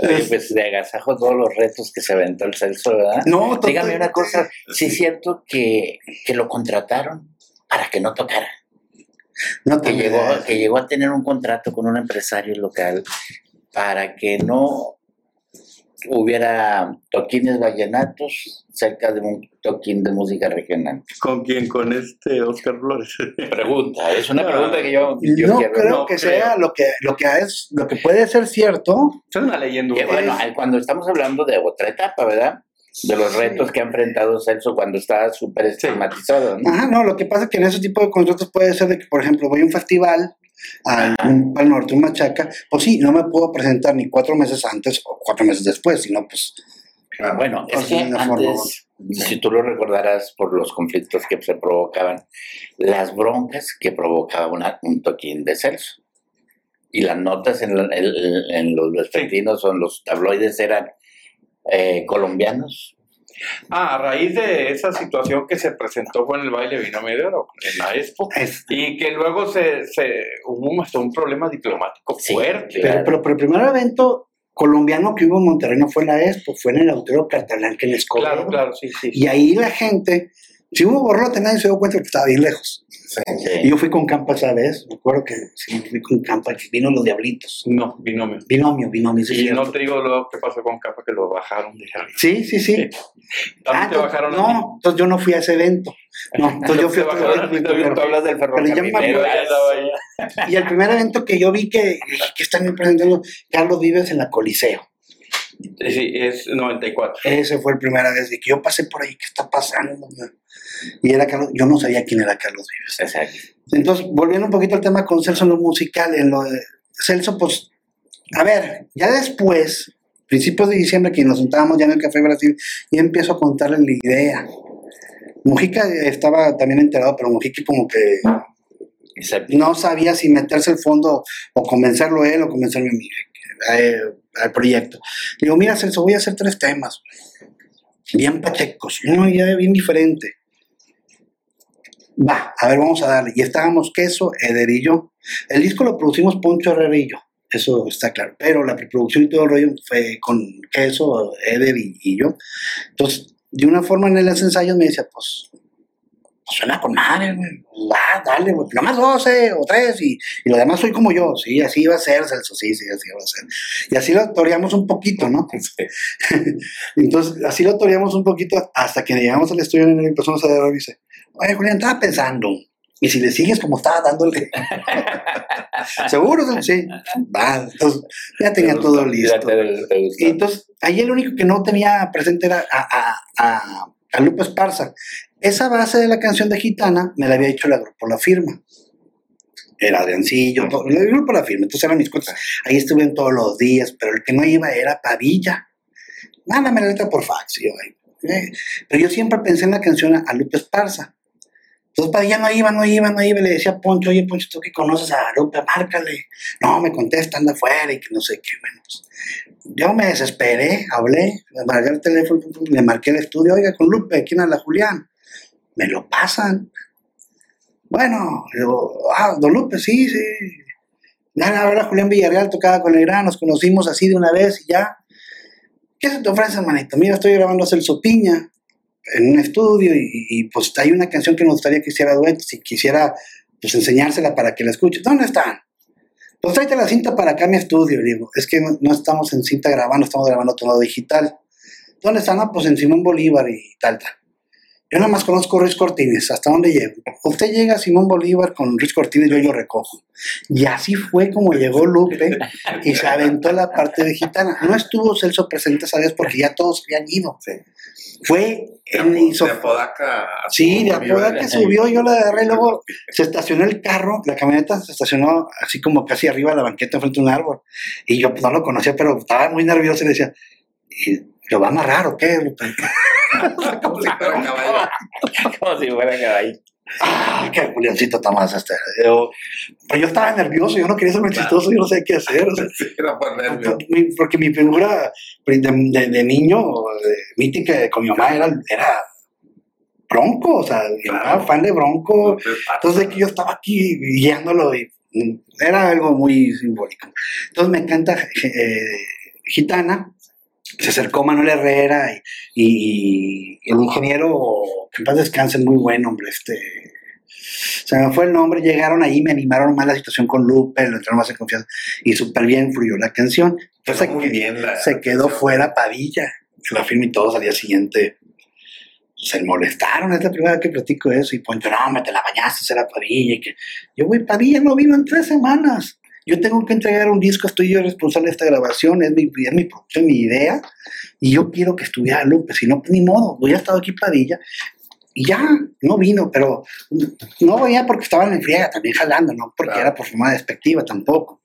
Oye, pues de agasajo todos los retos que se aventó el Celso, ¿verdad? No, Dígame una cosa, sí es cierto que, que lo contrataron para que no tocara, No que llegó, que llegó a tener un contrato con un empresario local para que no hubiera toquines vallenatos cerca de un toquín de música regional. ¿Con quién? Con este Oscar Flores. Pregunta, es una pregunta que yo, yo no quiero. creo no que creo. sea lo que, lo que es, lo que puede ser cierto. Es una leyenda. Que, bueno, cuando estamos hablando de otra etapa, ¿verdad? De los retos que ha enfrentado Celso cuando estaba súper estigmatizado, ¿no? Ajá, no, lo que pasa es que en ese tipo de contratos puede ser de que, por ejemplo, voy a un festival al un Pal Norte, un Machaca, pues sí, no me puedo presentar ni cuatro meses antes o cuatro meses después, sino pues Claro. Bueno, es Pues, que una forma antes, si tú lo recordarás por los conflictos que se provocaban, las broncas que provocaba una- un toquín de Celso. Y las notas en, la- en- en los vespertinos o en los tabloides eran eh, colombianos. Ah, a raíz de esa situación que se presentó con el baile vino de oro en la Expo es, y que luego se, se hubo hasta un problema diplomático Sí, fuerte. pero, pero, pero el primer evento colombiano que hubo en Monterrey no fue en la Expo, fue en el Auditorio Cartablanca en Escobedo. Claro, claro, sí, sí. Y ahí la gente, si hubo borrote, nadie se dio cuenta que estaba bien lejos. Sí. Sí. Y yo fui con Campa esa vez, me acuerdo que sí, fui con Campa, que vino los Diablitos. No, binomio. Binomio, binomio, Y cierto. no te digo luego qué pasó con Capa, que lo bajaron de. Sí, sí, sí. Ah, te bajaron no, entonces yo no fui a ese evento. No, entonces yo fui a otro evento, Tú hablas del ferrocarrilero. Y el primer evento que yo vi que, que están presentando Carlos Vives en la Coliseo. Sí, es 94. Ese fue el primera vez de que yo pasé por ahí, ¿qué está pasando? Y era Carlos, yo no sabía quién era Carlos Vives. Exacto. Entonces, volviendo un poquito al tema con Celso en lo musical, en lo de Celso, pues, a ver, ya después, principios de diciembre, que nos sentábamos ya en el Café Brasil, y empiezo a contarle la idea. Mujica estaba también enterado, pero Mujica como que Exacto. no sabía si meterse el fondo o convencerlo él o convencerme a mí al proyecto. Le digo, mira, Celso, voy a hacer tres temas. bien pachecos, una idea bien diferente. Va, a ver, vamos a darle. Y estábamos queso, Eder y yo. El disco lo producimos Poncho Herrera y yo, eso está claro. Pero la preproducción y todo el rollo fue con queso, Eder y, y yo. Entonces, de una forma en los ensayos me decía, pues, suena con madre, güey. Va, dale, güey. Nomás 12 o 3 y, y lo demás soy como yo. Sí, así iba a ser, Celso, sí, sí, así iba a ser. Y así lo toreamos un poquito, ¿no? Entonces, así lo toreamos un poquito hasta que llegamos al estudio y empezamos a dar y dice, oye, Julián, estaba pensando, y si le sigues como estaba dándole, seguro, sí, va, entonces ya tenía todo listo. Ya te- te gustó. Y entonces, ahí el único que no tenía presente era a, a, a, a Lupe Esparza. Esa base de la canción de Gitana me la había hecho la grupo La Firma. Era Adriancillo, el grupo La Firma, entonces eran mis cuentas. Ahí estuve todos los días, pero el que no iba era Pavilla. Mándame la letra por fax. Yo, eh. Pero yo siempre pensé en la canción a, a Lupe Esparza. Entonces Padilla no iba, no iba, no iba. Le decía a Poncho, oye, Poncho, tú que conoces a Lupe, márcale. No, me contesta, anda afuera y que no sé qué. Bueno, pues, yo me desesperé, hablé, le marqué el teléfono, le marqué el estudio, oiga, con Lupe, ¿quién habla Julián? Me lo pasan. Bueno, digo, ah, don Lupe, sí, sí. Ya ahora Julián Villarreal tocaba con el gran, nos conocimos así de una vez y ya. ¿Qué se te ofrece, manito? Mira, estoy grabando a Celso Piña en un estudio y, y, pues hay una canción que me gustaría que hiciera dueto, si quisiera pues enseñársela para que la escuche. ¿Dónde están? Pues tráete la cinta para acá mi estudio. Digo, es que no, estamos en cinta grabando, estamos grabando todo digital. ¿Dónde están? Pues en Simón Bolívar y tal, tal. Yo nada más conozco a Ruiz Cortines, ¿hasta dónde llego? Usted llega a Simón Bolívar con Ruiz Cortines, yo lo recojo. Y así fue como llegó Lupe y se aventó la parte de gitana. No estuvo Celso presente esa vez porque ya todos habían ido. Sí. Fue De, en hizo- de Apodaca. Sí, de. Apodaca subió, yo la agarré, luego se estacionó el carro, la camioneta se estacionó así como casi arriba de la banqueta frente a un árbol. Y yo pues, no lo conocía, pero estaba muy nervioso y le decía, ¿y ¿lo va a amarrar o qué, Lupe? Como si fuera un caballo. Como si fuera caballo. Ah, qué Juliancito Tomás este. Yo- pero yo estaba nervioso, yo no quería ser muy chistoso, yo no sé qué hacer. o sea, Sí, era por nervio. mi- porque mi figura de, de- de niño, de mítica con mi mamá, era, era Bronco, o sea, mamá Claro. fan de Bronco. Entonces que yo estaba aquí guiándolo y era algo muy simbólico. Entonces me encanta eh, Gitana, se acercó Manuel Herrera y, y- y el ingeniero, que en paz descanse, muy buen hombre, este... Se me fue el nombre, llegaron ahí, me animaron más la situación con Lupe, le entraron más en confianza y súper bien fluyó la canción. Entonces muy bien la- se quedó fuera Padilla, la firma y todos al día siguiente se molestaron, es la primera vez que platico eso, y Poncho, no, me te la bañaste, será Padilla, y que yo, güey, Padilla no vino en tres semanas, yo tengo que entregar un disco, estoy yo responsable de esta grabación, es mi, es mi producción, mi idea, y yo quiero que estuviera Lupe, si no, ni modo, hubiera estado aquí Padilla, y ya, no vino, pero no venía porque estaban en friega también jalando, no porque Claro. era por forma despectiva tampoco.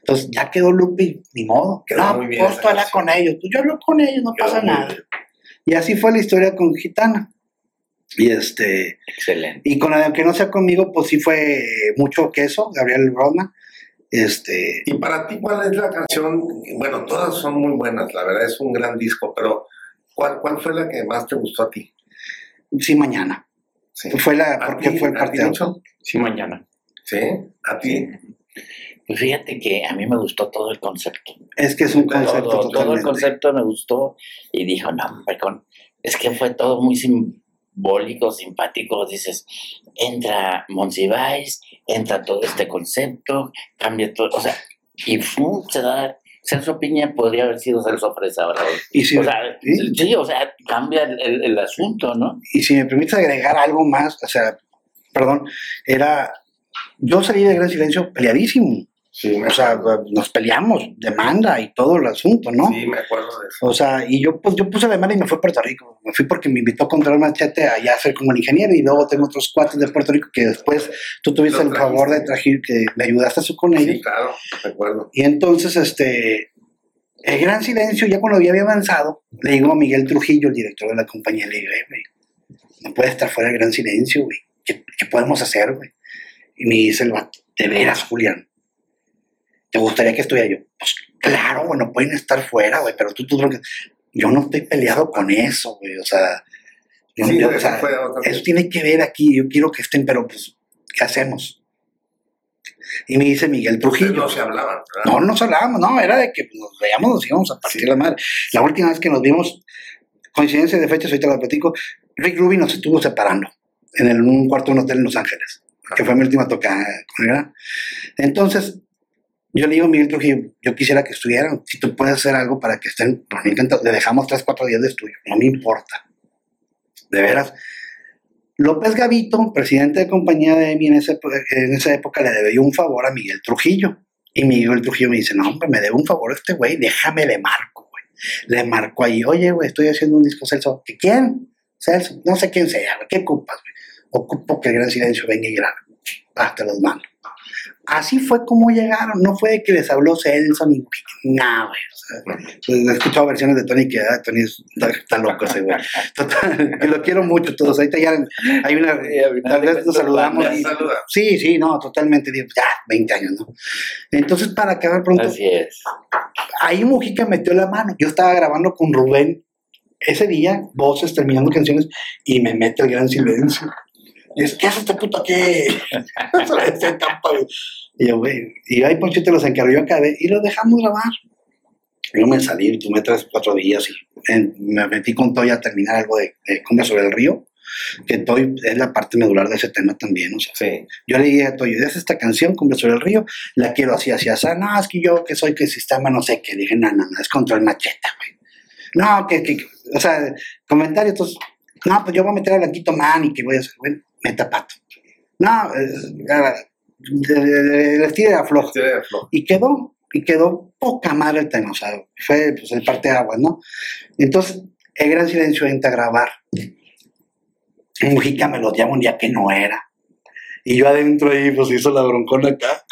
Entonces ya quedó Lupe ni modo. Quedó no, muy bien pues tú con ellos. Pues yo hablo con ellos, no Quedó pasa nada. bien. Y así fue la historia con Gitana. Y este, Excelente. y con la que no sea conmigo, pues sí fue mucho queso, Gabriel Rodman. Este, Y para ti, ¿cuál es la canción? Bueno, todas son muy buenas, la verdad es un gran disco, pero ¿cuál, cuál fue la que más te gustó a ti? sí, mañana. Sí. Fue la, ¿A porque ti, fue el partido. Sí, mañana. ¿Sí? ¿A ti? Pues fíjate que a mí me gustó todo el concepto. Es que es un concepto Todo, todo el concepto me gustó y dijo, no, hombre, con- es que fue todo muy simbólico, simpático. Dices, entra Monsiváis, entra todo este concepto, cambia todo, o sea, y ¡fum! se da. Celso Piña podría haber sido Celso Fresa ahora. Y si, O sea, ¿sí? sí, o sea, cambia el, el- el asunto, ¿no? y si me permites agregar algo más, o sea, perdón, era, yo salí de Gran Silencio peleadísimo. Sí, O sea, nos peleamos, demanda y todo el asunto, ¿no? Sí, me acuerdo de eso. O sea, y yo pues yo puse la demanda y me fui a Puerto Rico. Me fui porque me invitó a controlar machete allá a ser como el ingeniero y luego tengo otros cuates de Puerto Rico que después tú tuviste el favor de traer, que me ayudaste a su con ellos. Sí, claro, me acuerdo. Y entonces, este, el gran silencio, ya cuando ya había avanzado, le digo a Miguel Trujillo, el director de la compañía, le digo, "Eh, güey, no puede estar fuera el gran silencio, güey. ¿Qué, qué podemos hacer, güey? Y me dice el vato, de veras, Julián, ¿te gustaría que estuviera yo? Pues claro, güey, no pueden estar fuera, güey, pero tú, tú, yo no estoy peleado con eso, güey, o sea, yo- Sí, yo- o eso sea, tiene que ver aquí, yo quiero que estén, pero pues, ¿qué hacemos? Y me dice Miguel Trujillo. No se hablaban, ¿verdad? No, no nos hablábamos, no, era de que pues, nos veíamos, nos íbamos a partir la madre. La última vez que nos vimos, coincidencia de fechas, ahorita la platico, Rick Rubin nos estuvo separando en el- un cuarto de un hotel en Los Ángeles, que fue mi última tocada con él. Entonces, yo le digo a Miguel Trujillo, yo quisiera que estuvieran, si tú puedes hacer algo para que estén, pues, me encanta, le dejamos tres, cuatro días de estudio, no me importa. De veras. López Gavito, presidente de compañía de EMI en, esa época, le debió un favor a Miguel Trujillo. Y Miguel Trujillo me dice, no, hombre, me debe un favor este güey, déjame le marco, güey. Le marco ahí, oye, güey, estoy haciendo un disco Celso. ¿Que quién? Celso, no sé quién sea, ¿qué ocupas, güey? Ocupo que el gran silencio venga y grabe. Ah, te los mando. Así fue como llegaron, no fue de que les habló Celso ni nada, güey. O sea, he escuchado versiones de Tony que ah, Tony es- está, está loco ese güey. Total, que lo quiero mucho todos. Ahorita ya hay una. Tal vez nos saludamos. Y-. Sí, sí, no, totalmente. Ya, 20 años, ¿no? Entonces, para acabar pronto, Así es. ahí Mujica metió la mano. Yo estaba grabando con Rubén ese día, voces, terminando canciones, y me mete el gran silencio. Y es, ¿qué hace este puto aquí? Y yo, güey, y ahí Ponchito los encargó, yo acabé, y lo dejamos grabar. Yo me salí, tú me traes cuatro días, y en- me metí con Toy a terminar algo de, de Cumbia sobre el río, que Toy es la parte medular de ese tema también, o sea, Sí. yo le dije a Toyo, ¿es esta canción, Cumbia sobre el río? La quiero así, así, así. No, es que yo que soy que sistema no sé qué. Dije, no, no, no, es control macheta, güey. No, que, que, o sea, comentarios, entonces, no, pues yo voy a meter a Blanquito Man y que voy a hacer, bueno, meta pato. No, el estilo de afloja. Y quedó, y quedó poca madre el tema, o sea, fue pues, el parte de agua, ¿no? Entonces, el gran silencio entra a grabar. Mujica me lo llama un día que no era. Y yo adentro ahí, pues hizo la broncona acá.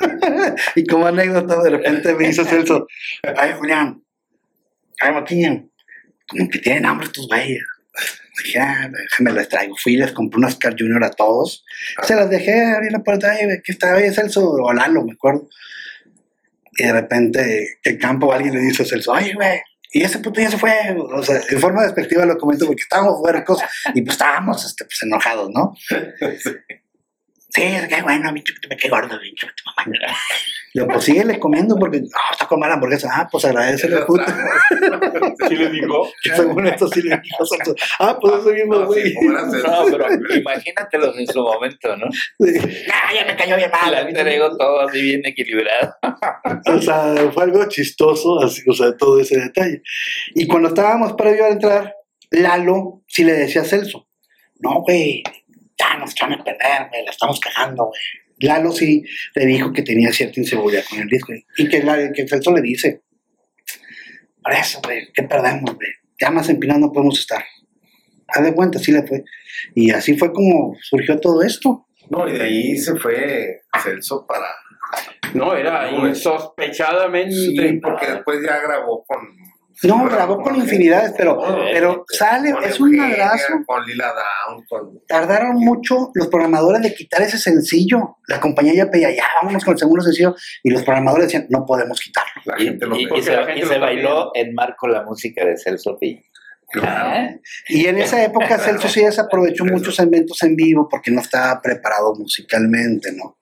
y como anécdota, de repente me dice Celso, ay, Julián, ay, Joaquín, como que tienen hambre estos güeyes. Dije, ah, déjame las traigo. Fui y les compré unas Car Junior a todos. Se las dejé abrir la puerta, ay, que estaba ahí Celso o Lalo, me acuerdo. Y de repente, el campo alguien le dice a Celso, ay, güey, y ese puto ya se fue. O sea, en forma despectiva lo comento porque estábamos huercos y pues estábamos este, pues, enojados, ¿no? Sí, es que bueno, bicho, quedé gordo, bicho, tu mamá. Yo, pues síguele comiendo porque, no, está comiendo hamburguesa. Ah, pues agradecele, puto. ¿Sí le digo? Según esto sí le dijo Celso. Ah, pues eso mismo, No, sí, güey. No, pero imagínatelos en su momento, ¿no? Sí. Ah, ya me cayó bien mal. La entrego todo así bien equilibrado. O sea, fue algo chistoso, así, o sea, todo ese detalle. Y cuando estábamos previo a entrar, Lalo sí le decía a Celso, no, güey, ya nos echan a perder, güey, la estamos cagando, güey. Lalo sí le dijo que tenía cierta inseguridad con el disco y que, la, que Celso le dice, por eso, güey, ¿qué perdemos, güey? Ya más empinados no podemos estar. Haz de cuenta, sí le fue. Y así fue como surgió todo esto. No, y de ahí se fue Celso para. No, era insospechadamente. Sí, porque después ya grabó con. No, grabó con infinidades, pero, pero sale, con es un madrazo. Con Lila Down, con. tardaron mucho los programadores de quitar ese sencillo. La compañía ya pedía, ya vámonos con el segundo sencillo. Y los programadores decían, no podemos quitarlo. La Y, gente lo y- y se, la gente y lo se está bailó en marco la música de Celso Pi. Claro. ¿Eh? Y en esa época Celso sí desaprovechó muchos eventos en vivo porque no estaba preparado musicalmente, ¿no?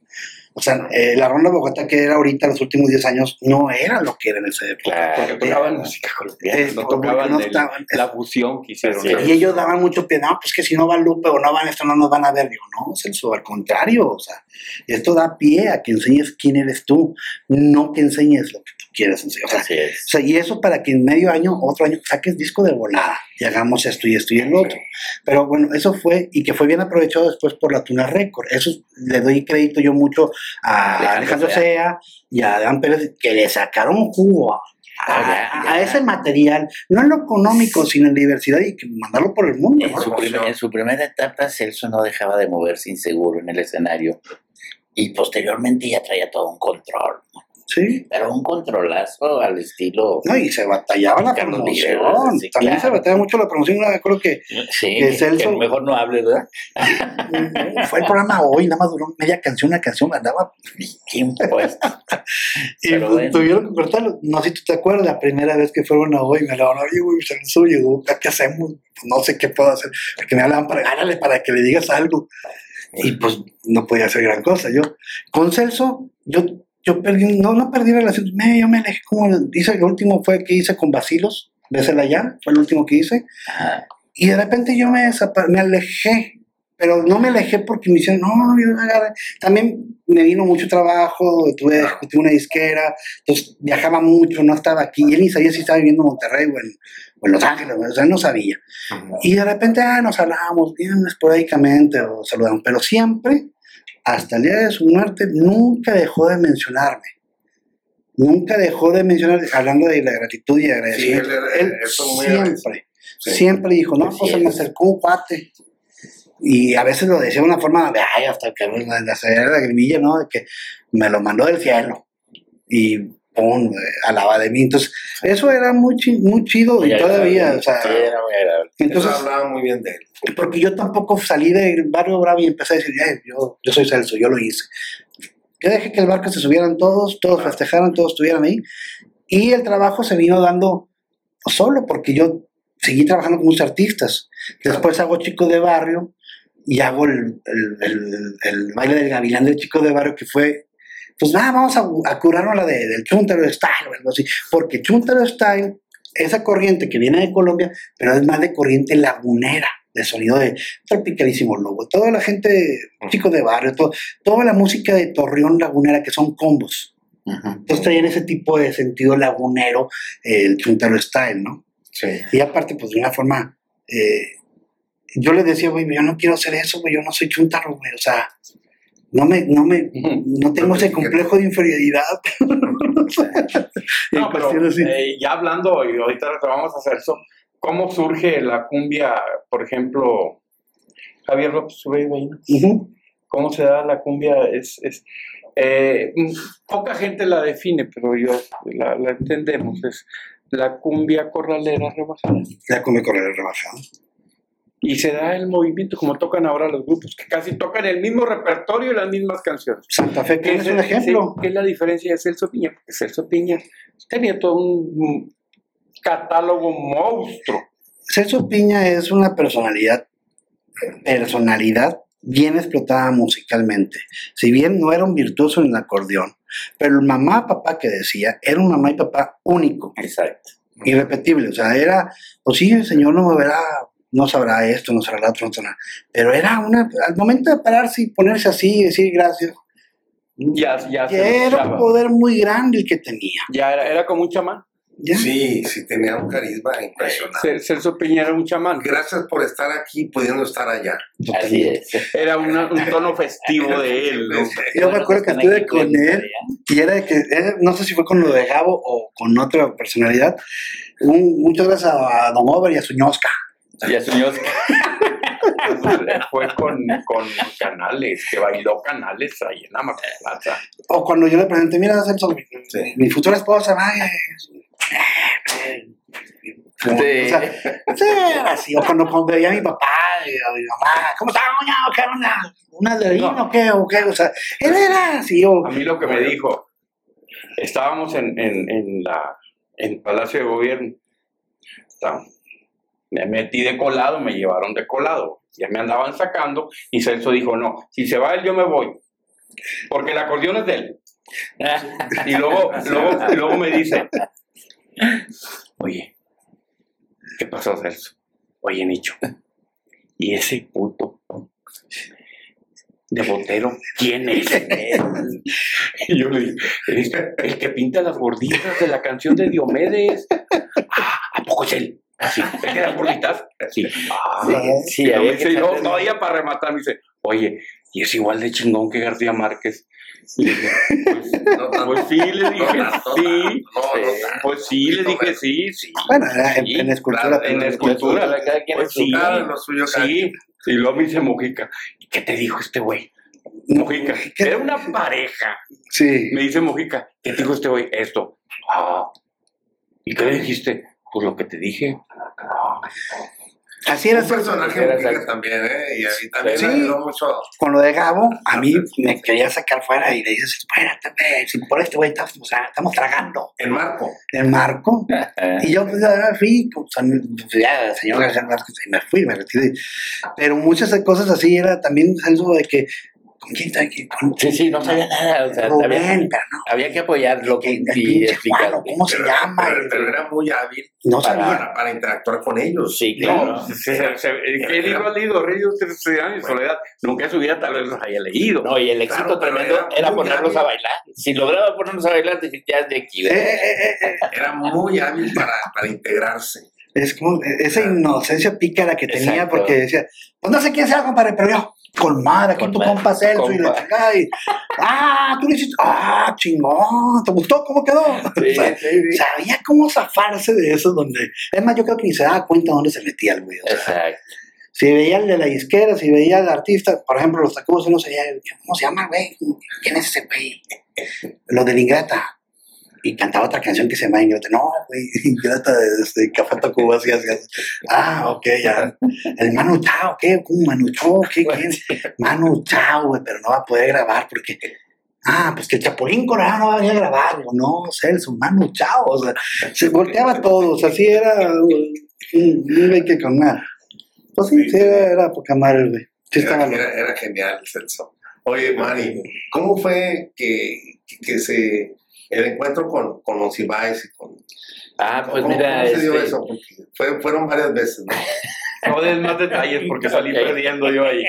O sea, eh, la Ronda Bogotá que era ahorita los últimos 10 años no era lo que era en esa época. Claro. Porque tocaban música colombiana, Eh, no tocaban no el- estaban- la fusión que hicieron. Y ellos daban mucho pie, no, pues que si no va Lupe o no van esto, no nos van a ver. Digo, no, Celso, al contrario, o sea, esto da pie a que enseñes quién eres tú, no que enseñes lo que quieres enseñar. O sea, Así es. O sea, y eso para que en medio año, otro año, saques disco de volada y hagamos esto y esto y el otro. Pero bueno, eso fue, y que fue bien aprovechado después por la Tuna Record. Eso le doy crédito yo mucho a Alejandro Alejandro Sea. Y a Dan Pérez, que le sacaron jugo a, a- ya, ya. a ese material, no en lo económico, sino en diversidad y que mandarlo por el mundo. En ¿no? su, primer- en su primera etapa, Celso no dejaba de moverse inseguro en el escenario y posteriormente ya traía todo un control. Sí. Era un controlazo al estilo. No, y se batallaba la Carlos promoción. Sí, También claro. se batallaba mucho la promoción. Me acuerdo que Sí, que que, Celso- que mejor no hable, ¿verdad? fue el programa hoy, nada más duró media canción, una canción andaba. Impuesto. Y Pero pues, bueno. tuvieron que cortarlo. No sé si tú te acuerdas, la primera vez que fueron a hoy, me hablaban, oye, güey, Celso llegó, ¿qué hacemos? Pues, no sé qué puedo hacer. Porque me hablaban para gánale, para que le digas algo. Y pues no podía hacer gran cosa. Yo, con Celso, yo, yo perdí, no, no perdí relación, me, yo me alejé como, hice, el último fue que hice con Basilos, Bésela ya, fue el último que hice. Y de repente yo me, me alejé, pero no me alejé porque me hicieron, no, yo no agarré". También me vino mucho trabajo, tuve, tuve una disquera, entonces viajaba mucho, no estaba aquí. Y él ni sabía si estaba viviendo en Monterrey o en, o en Los Ángeles, o sea, él no sabía. Y de repente ah, nos hablábamos bien esporádicamente o saludamos, pero siempre, hasta el día de su muerte, nunca dejó de mencionarme. Nunca dejó de mencionar, hablando de la gratitud y agradecimiento. él siempre. Sí. siempre dijo, no, pues se me acercó un cuate. Y a veces lo decía de una forma de, ay, hasta que me la la lagrimilla, ¿no? De que me lo mandó del cielo. Y eh, alaba de mí. Entonces, eso era muy, muy chido Muy y todavía, o sea, era entonces, Eso hablaba muy bien de él. porque yo tampoco salí del barrio Bravo y empecé a decir, "Eh, yo, yo soy Celso, yo lo hice. Yo dejé que el barco se subieran todos, todos festejaran, todos estuvieran ahí. Y el trabajo se vino dando solo, porque yo seguí trabajando con muchos artistas. Después hago Chico de Barrio y hago el, el- el- el baile del gavilán del Chico de Barrio, que fue, pues nada, vamos a, a curarnos la de, del Chuntaro Style o algo así. Porque Chuntaro Style, esa corriente que viene de Colombia, pero es más de corriente lagunera, de sonido de tropicalísimo lobo. Toda la gente, Chico de Barrio, todo, toda la música de Torreón Lagunera, que son combos. Entonces traían ese tipo de sentido lagunero, eh, el Chuntaro Style, ¿no? Sí. Y aparte, pues de una forma, eh, yo les decía, güey, yo no quiero hacer eso, güey, yo no soy chuntaro, güey, o sea, no me, no me, no tengo ese complejo de inferioridad. No, pero eh, ya hablando, y ahorita vamos a hacer eso, ¿cómo surge la cumbia, por ejemplo, Javier López. Ujú. ¿Cómo se da la cumbia? Es, es, eh, mm, poca gente la define, pero yo la, la entendemos. Es la cumbia corralera rebajada. Ya come correr el rebajado. Y se da el movimiento, como tocan ahora los grupos, que casi tocan el mismo repertorio y las mismas canciones. Santa Fe, que es un ejemplo. ¿Qué es la diferencia de Celso Piña? Porque Celso Piña tenía todo un catálogo monstruo. Celso Piña es una personalidad, personalidad bien explotada musicalmente. Si bien no era un virtuoso en el acordeón, pero el mamá papá que decía era un mamá y papá único. Exacto. irrepetible. O sea, era, pues sí, el Señor no me verá, no sabrá esto, no sabrá lo otro, no sabrá. Pero era una, al momento de pararse y ponerse así y decir gracias, Ya, ya era un poder muy grande el que tenía. Ya era, era como un chamán. ¿ya? Sí, sí, tenía un carisma impresionante. Ce- Celso Piña era un chamán. Gracias por estar aquí pudiendo estar allá. Así es. Era una- un tono festivo de él. ¿no? Yo me acuerdo que estuve con él y era de que, era- no sé si fue con lo de Gabo o con otra personalidad. Un- muchas gracias a, Don Over y a Suñosca. Y a su Fue con, con Canales, que bailó Canales ahí en la Plaza. O cuando yo le presenté, mira, Celso, mi, Sí. mi futura esposa, vaya. Como, Sí. o sea, así. O cuando, cuando veía a mi papá y a mi mamá, ¿cómo está, doña? ¿Qué onda? ¿Una de vino No. o qué? ¿O qué? O sea, él era así. O, A mí lo que me dijo, estábamos en, en, en la en Palacio de Gobierno. Estábamos- Me metí de colado, me llevaron de colado. Ya me andaban sacando y Celso dijo, no, si se va él, yo me voy. Porque el acordeón es de él. Y luego, luego, luego me dice, oye, ¿qué pasó, Celso? Oye, Nicho, ¿y ese puto de botero quién es? Y yo le dije, "Es el que pinta las gorditas de la canción de Diomedes. Ah, ¿a poco es él? Sí, ¿el que las gorditas? Sí. Ah, Sí, y me que dice, y luego todavía para rematar me dice, oye, ¿y es igual de chingón que García Márquez? Y dije, pues, No pues sí, le dije, No sí. Pues sí, le dije, sí, sí. bueno, en, Sí, en escultura. En escultura, cada quien pues sí, lo suyo, sí. Y luego me dice Mojica, ¿y qué te dijo este güey? Mojica. Era una pareja. Sí. Me dice Mojica, ¿qué te dijo este güey? Esto. Ah. ¿Y qué le dijiste? Pues lo que te dije. Así era Un personaje Era exacto. también, ¿eh? Y ahí también Sí. le ayudó mucho. con lo de Gabo, a mí me quería sacar fuera y le dices, espérate, si por este güey estamos, o sea, estamos tragando En Marco. el marco. Y yo pues ya fui, pues, pues, ya, el señor García Márquez, y me fui, me retiré. Pero muchas cosas así era también eso de que, ¿con quién está aquí? Con Sí, sí, no sabía nada. O sea, Rubén, había, pero no. había que apoyarlo que el y pinche explicarlo. ¿cómo se Pero, llama? pero- pero era muy hábil no para- sabía. para, para interactuar con ellos. Sí, claro. No, se, se, se, ¿qué libro has leído? De años y soledad. Nunca en su vida tal vez los haya leído. No, y el éxito Claro, tremendo era era, ponerlos hábil. a bailar. Si lograba ponerlos a bailar, dije, ya es de aquí. Eh, eh, eh, Era muy hábil para, para integrarse. Es como esa inocencia pícara que tenía Exacto. porque decía, pues no sé quién sea, compadre, pero yo, con madre, aquí Con tu compa Celso y la chingada, y, ah, tú le hiciste, ah, chingón, ¿te gustó cómo quedó? Sí, O sea, sí, sí. Sabía cómo zafarse de eso donde, es más, yo creo que ni se daba cuenta dónde se metía el güey. o sea, Exacto. si veía el de la disquera, si veía al artista, por ejemplo, los tacubos, no sabía, ¿cómo se llama, güey? ¿Quién es ese güey? Lo de la Ingrata. Y cantaba otra canción que se llama Ingrata. No, güey, Ingrata de este, Café Tacuba, así, así. Ah, ok, ya. El Manu Chao, ¿qué? ¿Un Manu Chao? ¿Qué? ¿Quién? Manu Chao, güey, pero no va a poder grabar porque. Ah, pues que el Chapulín Colorado no va a venir a grabar. No, Celso, Manu Chao. O sea, se volteaba todo. O sea, sí era güey que con nada. Pues sí, sí, era, era poca madre, güey. Sí, estaba Era, era, era genial el Celso. Oye, Mari, ¿cómo fue que, que, que se el encuentro con, con Monsiváis y con Ah, pues ¿cómo, mira, cómo se dio este, eso? Fue- fueron varias veces, ¿no? No des más detalles porque salí Ok. perdiendo yo ahí.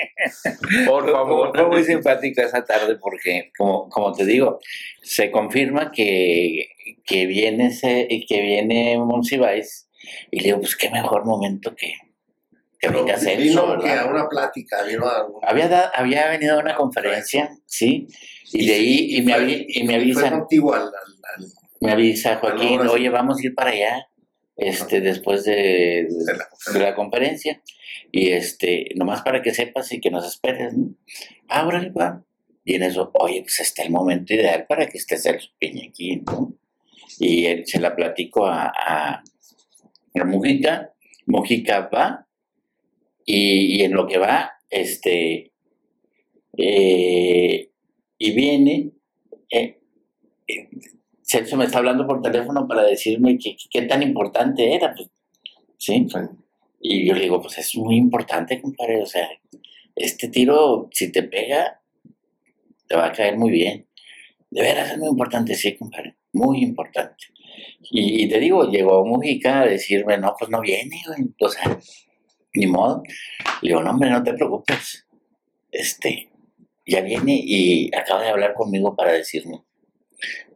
Por Fue- favor. Fue muy simpática esa tarde porque, como, como te digo, se confirma que, que viene ese, que viene Monsiváis y le digo, pues qué mejor momento que, que Pero venga Celso, vino que a una plática, vino a Había, da- había venido a una conferencia, sí, y de ahí y me, avi- y me avisan, contigo al, al- al- me avisa Joaquín, oye, vamos a ir para allá, este, después de, de la- de la conferencia y este nomás para que sepas y que nos esperes ¿no? ah órale, va. y en eso oye pues está el momento ideal para que estés el Piña aquí ¿no? y él se la platico a, a, a Mujica Mujica va y, y en lo que va este eh, y viene eh, eh, Celso me está hablando por teléfono para decirme que, que- qué tan importante era pues, sí y yo le digo, pues es muy importante, compadre. O sea, este tiro, si te pega, te va a caer muy bien. De veras es muy importante, sí, compadre. Muy importante. Y, y te digo, llegó Mujica a decirme, no, pues no viene, güey. O sea, ni modo. Le digo, no, hombre, no te preocupes. Este, ya viene y acaba de hablar conmigo para decirme.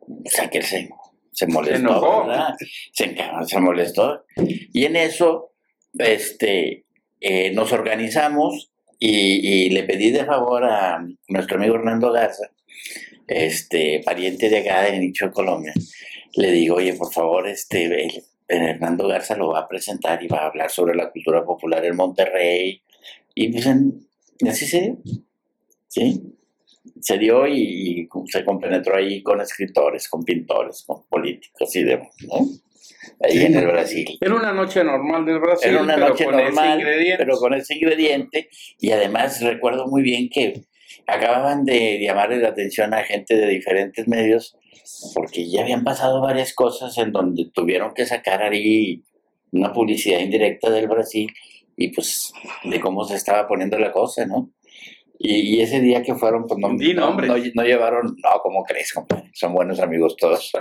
O sea, que él se, se molestó, enojó. ¿verdad? Se, se molestó. Y en eso, este, eh, nos organizamos y, y le pedí de favor a nuestro amigo Hernando Garza, este, pariente de acá de Nicho de Colombia, le digo, oye, por favor, este, el- Hernando Garza lo va a presentar y va a hablar sobre la cultura popular en Monterrey. Y pues en- así se dio. ¿Sí? Se dio y, y se compenetró ahí con escritores, con pintores, con políticos y demás, ¿no? Ahí Sí, en el. Brasil. Era una noche normal del Brasil, Era una pero noche con ese normal, ingrediente. pero con ese ingrediente. Y además recuerdo muy bien que acababan de llamarle la atención a gente de diferentes medios porque ya habían pasado varias cosas en donde tuvieron que sacar ahí una publicidad indirecta del Brasil y pues de cómo se estaba poniendo la cosa, ¿no? Y, y ese día que fueron, pues no, Di no, nombres. no- no llevaron, no, ¿cómo crees, compadre? Son buenos amigos todos.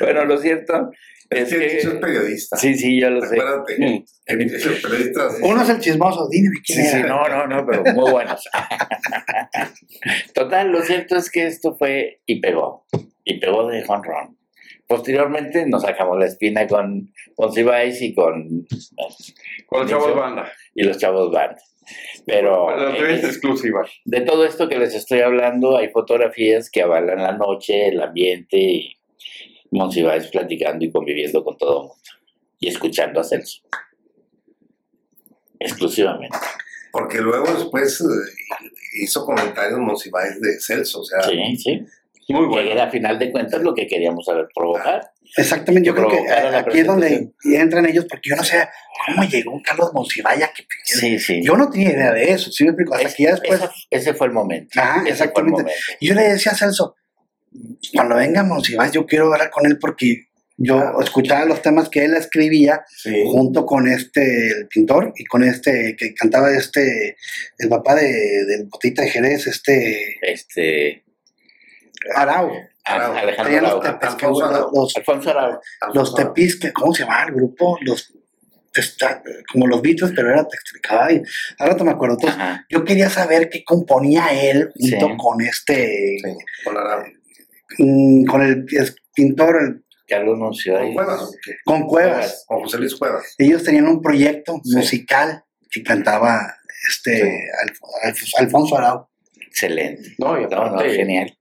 bueno, lo cierto es Es que que... Chicho es periodista. Sí, sí, yo lo sé. Acuérdate. Mm. El periodista. sí. Uno es el chismoso, dime quién Sí, sí, no, no, no, pero muy buenos. Total, lo cierto es que esto fue y pegó, y pegó de jonrón. Posteriormente nos sacamos la espina con, con Cibáez y con Con los chavos banda. y los chavos band. Pero eh, entrevista exclusiva. de todo esto que les estoy hablando, hay fotografías que avalan la noche, el ambiente y Monsiváis platicando y conviviendo con todo el mundo y escuchando a Celso. Exclusivamente. Porque luego después, eh, hizo comentarios Monsiváis de Celso, o sea, Sí, sí. Muy Que bueno. era a final de cuentas lo que queríamos saber provocar. Exactamente, yo creo que aquí es donde entran ellos, porque yo no sé cómo llegó un Carlos Monsivaya. Que, Sí, sí. Yo no tenía idea de eso, ¿sí me explico? Hasta Es- que ya después. esa- ese fue el momento. El exactamente. momento. Y yo le decía a Celso, cuando venga Monsiváis, yo quiero hablar con él porque yo escuchaba los temas que él escribía sí, junto con este, el pintor, y con este, que cantaba este, el papá de, del Botita de Jerez, este, Este. Arau. Arau. Alejandro Arau. Alfonso Arau. los, Alfonso Arau. los tepis, que- ¿cómo se llama el grupo? Los, como los Beatles, pero era Textricay. Ahora no me acuerdo. Entonces, Ajá. yo quería saber qué componía él junto Sí. con este, sí, con Arau. mm, con el pintor, el- Carlos Monsiváis. Con Cuevas, con Cuevas. con José Luis Cuevas. Ellos tenían un proyecto Sí. musical que cantaba este Sí. Alf- Alf- Alfonso Arau. Excelente. No, y No, no, aparte, genial.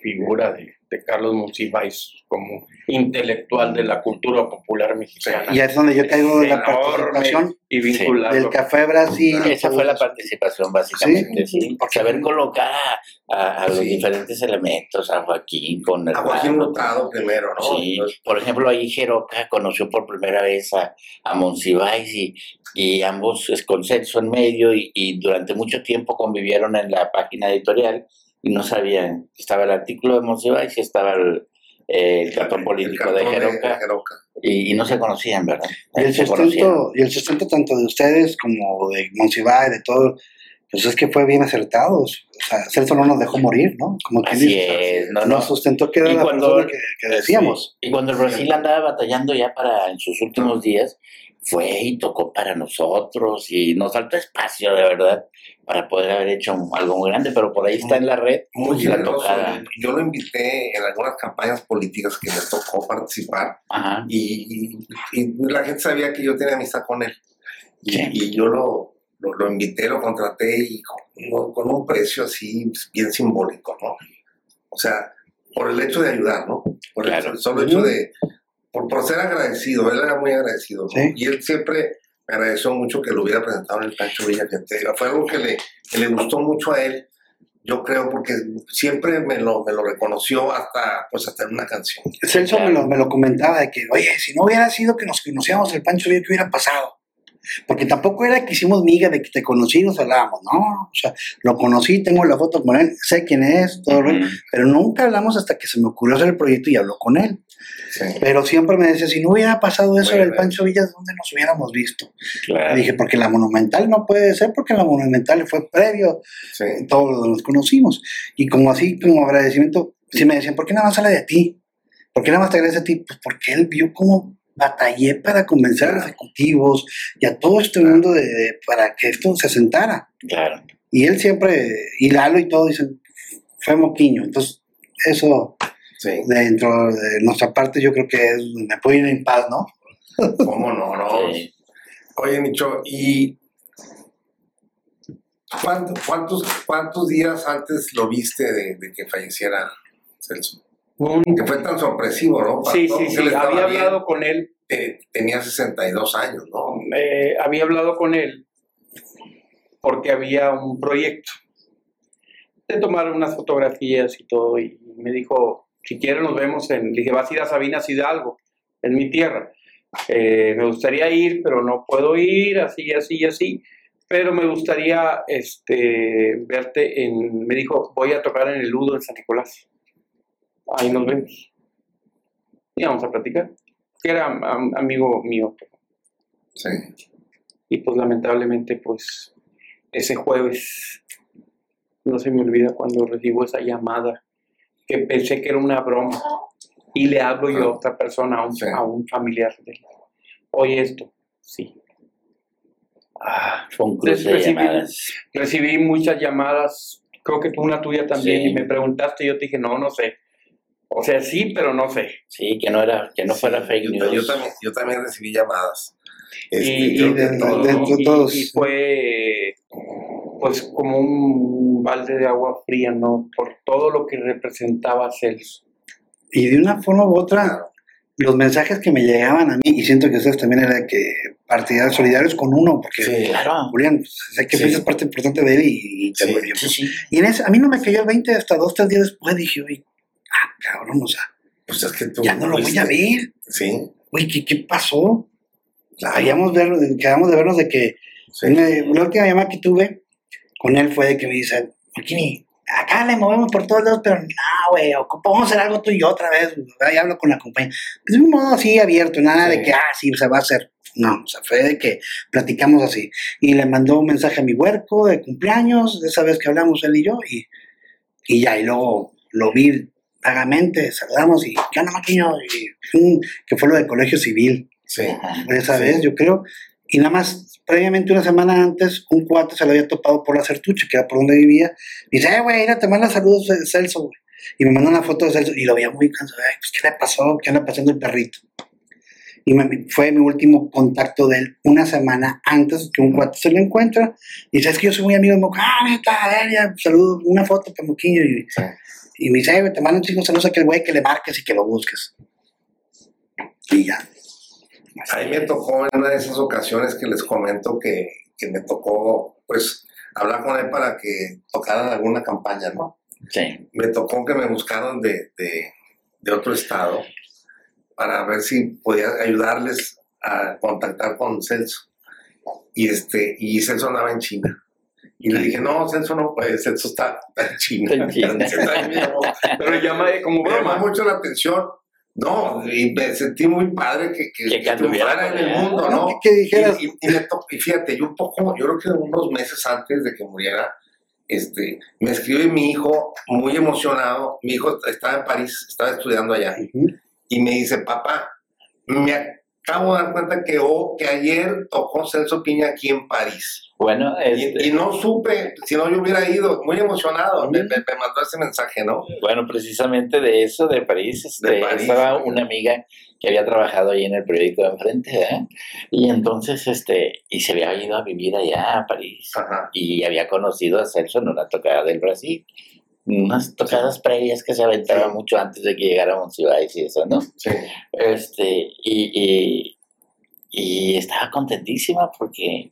Figura de, de Carlos Monsiváis como intelectual de la cultura popular mexicana. Y es donde yo caigo de la participación y vinculado. del Café Brasil. Esa fue la participación, básicamente. Sí. Sí, Saber colocar a, a- a los Sí. diferentes elementos, a Joaquín con el A Joaquín. Hurtado primero, ¿no? Sí, por ejemplo, ahí Jeroca conoció por primera vez a, a Monsiváis y, y ambos es consenso en medio y, y durante mucho tiempo convivieron en la página editorial y no sabían, estaba el artículo de Monsiváis y estaba el, eh, el cartón político El de cartón Jeroca Jeroca. y, y no se conocían, ¿verdad? Y el Se sustento, y el sustento tanto de ustedes como de Monsiváis, de todo, pues es que fue bien acertado. O sea, Celso no nos dejó morir, ¿no? Como quien Así dice. es, no, no. Nos sustentó que era la cuando- persona que, que decíamos. Y cuando el Brasil andaba batallando ya para en sus últimos días, fue y tocó para nosotros y nos faltó espacio, de verdad, para poder haber hecho algo muy grande, pero por ahí está en la red Muy la tocada. Yo lo invité en algunas campañas políticas que me tocó participar Ajá. y, y- y la gente sabía que yo tenía amistad con él. Y, Sí. y yo lo, lo, lo invité, lo contraté y con, con un precio así bien simbólico, ¿no? O sea, por el hecho de ayudar, ¿no? Por el Claro. hecho- solo hecho de, por, por ser agradecido, él era muy agradecido, ¿no? Sí. Y él siempre me agradeció mucho que lo hubiera presentado en el Pancho Villa, fíjate, fue algo que le, que le gustó mucho a él, yo creo, porque siempre me lo, me lo reconoció hasta, pues hasta en una canción. Celso me, lo, me lo comentaba de que, oye, si no hubiera sido que nos conocíamos el Pancho Villa, ¿qué hubiera pasado? Porque tampoco era que hicimos miga de que te conocí y nos hablábamos, ¿no? O sea, lo conocí, tengo la foto con él, sé quién es, todo, el rollo, Ujú. pero nunca hablamos hasta que se me ocurrió hacer el proyecto y habló con él. Sí. Pero siempre me decía, si no hubiera pasado eso Muy del bien. Pancho Villa, ¿dónde nos hubiéramos visto? Claro. Dije, porque la Monumental no puede ser, porque la Monumental fue previo, Sí. todos los conocimos. Y como así, como agradecimiento, sí me decían, ¿por qué nada más sale de ti? ¿Por qué nada más te agradece a ti? Pues porque él vio cómo batallé para convencer a los ejecutivos y a todo este mundo de, de- para que esto se sentara. Claro. Y él siempre, y Lalo y todo, dicen, fue moquiño. Entonces, eso Sí. dentro de nuestra parte yo creo que es, me puedo ir en paz, ¿no? ¿Cómo no? no? Sí. Oye, Nicho, ¿y cuánto- cuántos, cuántos días antes lo viste de, de que falleciera Celso? Un- Que fue tan sorpresivo, ¿no? Para sí, sí, sí. Había bien, hablado con él, eh, tenía 62 años, ¿no? eh, había hablado con él porque había un proyecto de tomar unas fotografías y todo. Y me dijo, si quieres nos vemos en... Dije, vas a ir a Sabinas Hidalgo, en mi tierra. Eh, me gustaría ir, pero no puedo ir, así, así, así. Pero me gustaría este, verte en... Me dijo, voy a tocar en el Ludo en San Nicolás. Ahí nos vemos. Y vamos a platicar. Que era am- amigo mío. Sí. Y pues lamentablemente, pues ese jueves, no se me olvida cuando recibo esa llamada, que pensé que era una broma. Y le hablo yo a otra persona, a un, Sí. a un familiar de él. Oye esto, sí. Ah, Fue un cruce de Recibí- llamadas. recibí muchas llamadas, creo que tú una tuya también, Sí. y me preguntaste, yo te dije, no, no sé. O sea, sí, pero no sé. Sí, que no era, que no fuera fake yo, news. yo también, yo también recibí llamadas. Este, y, y y- y fue pues como un balde de agua fría, ¿no? Por todo lo que representaba Celso. Y de una forma u otra, los mensajes que me llegaban a mí, y siento que ustedes también eran que partidarios solidarios con uno, porque Sí. Claro. Julián, pues, sé que Sí. fuiste parte importante de él y, y te Sí, lo- pues. Y en eso, a mí no me cayó el 20 hasta dos, tres días después. Dije, oye, ah, cabrón, o sea, Pues es que tú. ya no lo voy a ver. Sí. Güey, ¿qué, qué pasó? claro. Habíamos ver, quedamos de vernos de que Sí. una- la última llamada que tuve con él fue de que me dice, Marquini, acá le movemos por todos lados, pero no, güey, ocupamos hacer algo tú y yo otra vez. Ahí hablo con la compañía. Pues de un modo así abierto, nada Sí. de que, ah, sí, se va a hacer. No, o sea, fue de que platicamos así. Y le mandó un mensaje a mi huerco de cumpleaños, de esa vez que hablamos él y yo, y, y ya, y luego lo vi vagamente, saludamos y, ¿qué onda, Maquiño? Y, que fue lo de colegio civil Sí. Ajá. esa Sí. vez, yo creo. Y nada más, previamente una semana antes, un cuate se lo había topado por la Certuche, que era por donde vivía. Y dice, eh, güey, te manda saludos eh, Celso, güey. Y me mandó una foto de Celso y lo veía muy cansado. Ay, pues, ¿qué le pasó? ¿Qué anda pasando el perrito? Y me- fue mi último contacto de él una semana antes que un cuate se lo encuentra. Y dice, es que yo soy muy amigo de Moco. Ah, neta, a ver, ya, saludos, una foto para Moquillo. Y, Sí. y me dice, "Eh, güey, te mando un chingo de saludos a aquel güey que le marques y que lo busques. Y ya. A mí me tocó en una de esas ocasiones que les comento que, que me tocó, pues, hablar con él para que tocaran alguna campaña, ¿no? Sí. Me tocó que me buscaron de, de, de otro estado para ver si podía ayudarles a contactar con Celso. Y, este, y Celso andaba en China. Y le dije, no, Celso no puede, Celso está, está en China. Está en Pero llama como me llamó broma. mucho la atención. No, y me sentí muy padre que, que, Que que triunfara en el mundo, ¿no? Que, dijeras, Y, y- y me y fíjate, yo un poco, yo creo que unos meses antes de que muriera, este, me escribe mi hijo muy emocionado. Mi hijo estaba en París, estaba estudiando allá, y me dice, papá, me acabo de dar cuenta que, oh, que ayer tocó Celso Piña aquí en París. Bueno, Y, este, y no supe, si no yo hubiera ido, muy emocionado, me, me- me mandó ese mensaje, ¿no? bueno, precisamente de eso, de París, este, De París, estaba una amiga que había trabajado ahí en el periódico de enfrente, ¿eh? Y entonces, este, y se había ido a vivir allá a París. Ajá. y había conocido a Celso en una tocada del Brasil. Unas tocadas previas que se aventaba Sí. mucho antes de que llegara Monsiváis y eso, ¿no? Sí, Este, y, y, y estaba contentísima porque,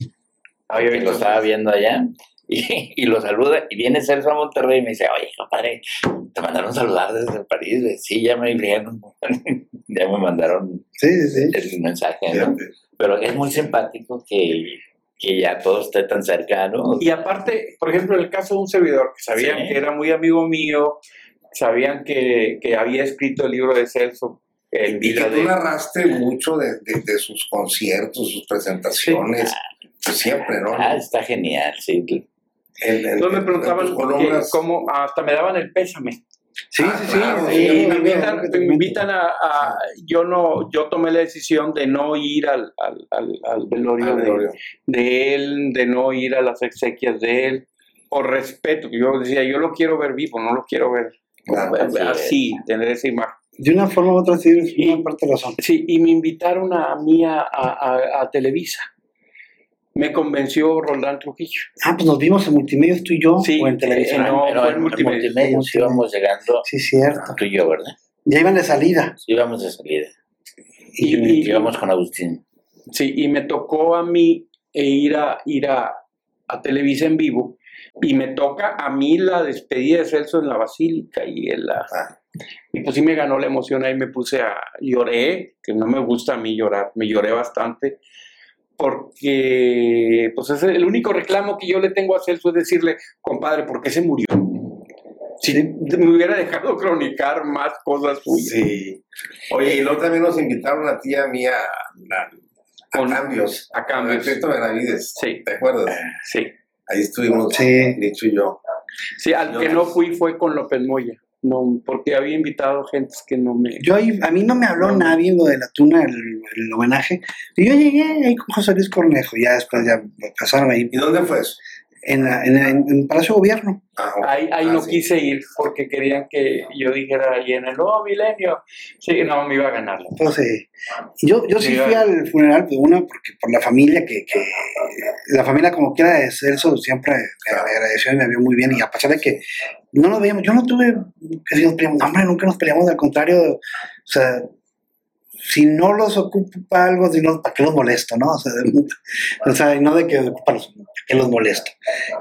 Había porque lo estaba viendo allá y, y lo saluda y viene Celso a Monterrey y me dice, oye, compadre, te mandaron saludar desde París. güey". Sí, ya me vieron, ya me mandaron sí, sí, sí. el mensaje, ¿no? Pero es muy simpático que, que ya todo esté tan cercano. Y aparte, por ejemplo, en el caso de un servidor, que sabían Sí. que era muy amigo mío, sabían que, que había escrito el libro de Celso en Y que tú de... narraste mucho de, de- de sus conciertos, sus presentaciones, pues siempre, ¿no? Ah, está genial, sí. En- Entonces me preguntaban cómo, hasta me daban el pésame. Sí, Ah, sí, sí. claro, sí, Y sí, me invitan, me invitan a, a- yo no, yo tomé la decisión de no ir al, al, al, al velorio, de- él, de no ir a las exequias de él, por respeto. Yo decía, yo lo quiero ver vivo, no lo quiero ver Claro, así, así tener esa imagen. De una forma u otra, sí, Y- una parte de razón. Sí, y me invitaron a mí a- a- a Televisa. Me convenció Roldán Trujillo. Ah, pues nos vimos en multimedia tú y yo, Sí, o en televisión. eh, no, Pero fue en sí íbamos llegando Sí, cierto. tú y yo, ¿verdad? Ya iban de salida. Sí íbamos de salida. Y, Y- íbamos con Agustín. Sí, y me tocó a mí e ir a ir a, a Televisa en vivo. Y me toca a mí la despedida de Celso en la Basílica. Y, en la, Ah. y pues sí me ganó la emoción. Ahí me puse a lloré, que no me gusta a mí llorar. Me lloré bastante. Porque pues es el único reclamo que yo le tengo a Celso es decirle, compadre, ¿por qué se murió? Si me hubiera dejado cronicar más cosas suyas. Sí. Oye, y luego también nos invitaron a ti y a mí a, a- a Con- cambios. a cambios. Alberto Benavides. Sí. ¿Te acuerdas? Sí. Ahí estuvimos, Sí. Nicho y yo. Sí, al que no fui fue con López Moya. No, porque había invitado gente que no me. yo ahí- a mí no me habló nadie lo de la tuna, el, el homenaje. Y yo llegué ahí con José Luis Cornejo, ya después ya pasaron ahí ¿Y dónde fue eso? En, la- en, en- en Palacio de Gobierno. Ah, Ahí, ahí ah, no sí. quise ir porque querían que yo dijera ahí en el nuevo milenio. Sí, no, me iba a ganar. Entonces, yo, yo sí fui al funeral, pues una, porque por la familia que, que la familia como quiera de Celso siempre me, me agradeció y me vio muy bien. Y a pesar de que no nos veíamos, yo no tuve que si nos peleamos, no, hombre, nunca nos peleamos, al contrario, o sea, si no los ocupa algo, si no, ¿para qué los molesto, no? O sea, de- o sea, y no de que ocupa los, ¿para qué los molesto?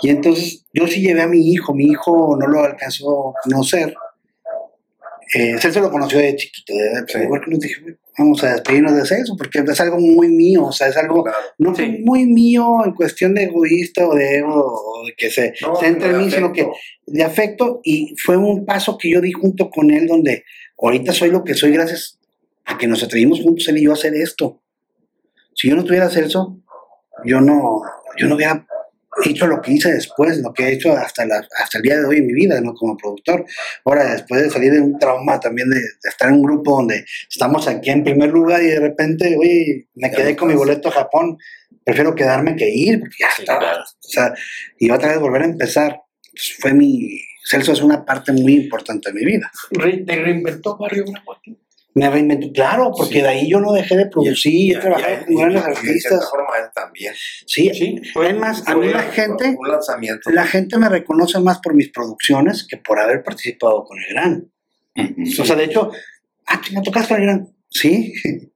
Y entonces yo sí llevé a mi hijo, mi hijo no lo alcanzó a conocer. Eh, Celso lo conoció de chiquito, de, Sí. igual que nos dije, vamos a despedirnos de Celso, porque es algo muy mío, o sea, es algo Claro. no Sí. fue muy mío en cuestión de egoísta o de ego o de que se No, entre de mí, sino que de afecto y fue un paso que yo di junto con él donde ahorita soy lo que soy gracias a que nos atrevimos juntos él y yo a hacer esto. Si yo no tuviera Celso, yo no, yo no hubiera hecho lo que hice después, lo que he hecho hasta, la, hasta el día de hoy en mi vida, ¿no? Como productor. Ahora, después de salir de un trauma también de, de estar en un grupo donde estamos aquí en primer lugar y de repente, oye, me quedé con mi boleto a Japón, prefiero quedarme que ir, porque ya claro. O sea, y otra vez volver a empezar. Pues, fue mi. Celso es una parte muy importante de mi vida. ¿Te reinventó Barrio ti? Me reinventé, claro, porque Sí. de ahí yo no dejé de producir, Y- he trabajado con grandes y de artistas. forma él también. Sí, Sí, fue- es más, a mí la gente, la gente me reconoce más por mis producciones que por haber participado con el Gran. O sea, de hecho, ah, ¿me tocas con el Gran? Sí.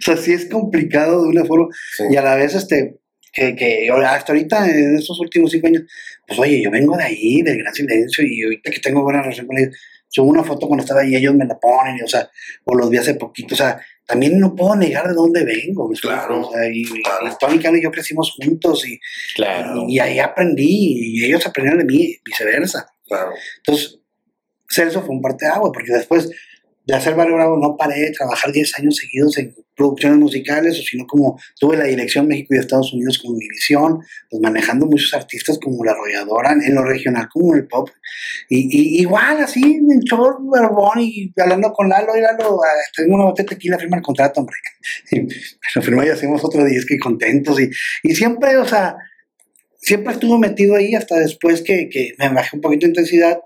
o sea, sí es complicado de una forma. Sí. Y a la vez, este, que, que hasta ahorita, en estos últimos cinco años, pues oye, yo vengo de ahí, del Gran Silencio, y ahorita que tengo buena relación con ellos, subo una foto cuando estaba ahí, ellos me la ponen, y, o sea, o los vi hace poquito, o sea, también no puedo negar de dónde vengo. Claro, O sea, y, y claro. Tony Cano y yo crecimos juntos, y, Claro. y ahí aprendí, y ellos aprendieron de mí, viceversa. Claro. Entonces, Celso fue un parte de agua, porque después de hacer Barrio Bravo no paré de trabajar 10 años seguidos en producciones musicales, o sino como tuve la dirección México y Estados Unidos con Univisión, pues manejando muchos artistas como La Arrolladora, en lo regional como el pop, y, igual así, en short, barbón, y hablando con Lalo, y Lalo, ah, tengo una botella de tequila, firma el contrato, hombre. Y lo firmó y hacemos otro disco y contentos, y, y siempre, o sea, siempre estuve metido ahí hasta después que, que me bajé un poquito de intensidad,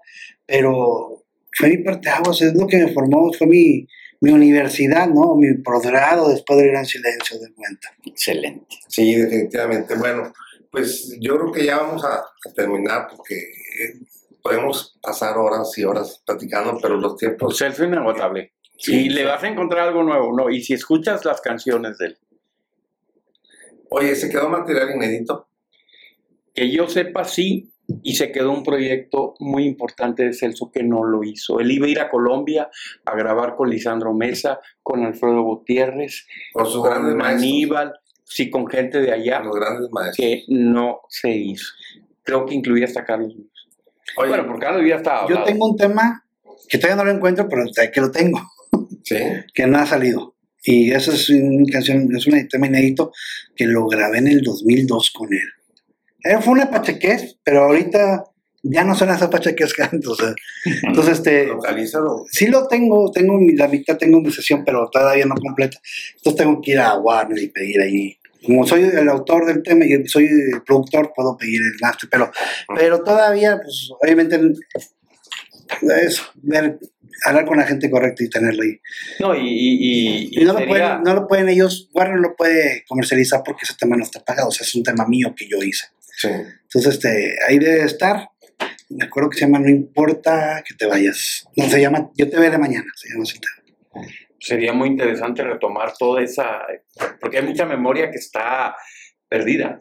pero fue mi parte aguas, es lo que me formó, fue mi, mi universidad, ¿no? Mi posgrado después del gran silencio de cuenta. Excelente. Sí, definitivamente. Bueno, pues yo creo que ya vamos a, a terminar porque eh, podemos pasar horas y horas platicando, pero los tiempos. Celso inagotable. Sí, y sí. le vas a encontrar algo nuevo, ¿no? Y si escuchas las canciones de él, Oye, ¿se quedó material inédito? que yo sepa, sí, y se quedó un proyecto muy importante de Celso que no lo hizo. Él iba a ir a Colombia a grabar con Lisandro Mesa, con Alfredo Gutiérrez, Con sus grandes con maestros. Aníbal, sí, con gente de allá, Los grandes maestros. que no se hizo. Creo que incluía hasta Carlos. Oye, Bueno, porque Carlos ya estaba Yo tengo un tema que todavía no lo encuentro, pero que lo tengo, sí. que no ha salido. Y eso es una canción, es un tema inédito que lo grabé en el 2002 con él. Eh, fue una pachequez, pero ahorita ya no son esas pachequez que antes. o sea. Entonces, este, Localízalo. sí lo tengo, tengo la mitad, tengo mi sesión, pero todavía no completa. Entonces tengo que ir a Warner y pedir ahí. Como soy el autor del tema y soy el productor, puedo pedir el master, pero, pero todavía, pues, obviamente, es ver, hablar con la gente correcta y tenerlo ahí. No, y, y, y- Y no, lo pueden, no lo pueden ellos, Warner no lo puede comercializar porque ese tema no está pagado, o sea, es un tema mío que yo hice. Sí. Entonces, este, ahí debe estar. Me acuerdo que se llama No importa que te vayas. No, se llama Yo te veré mañana. Se llama tema. sería muy interesante retomar toda esa, porque hay mucha memoria que está perdida.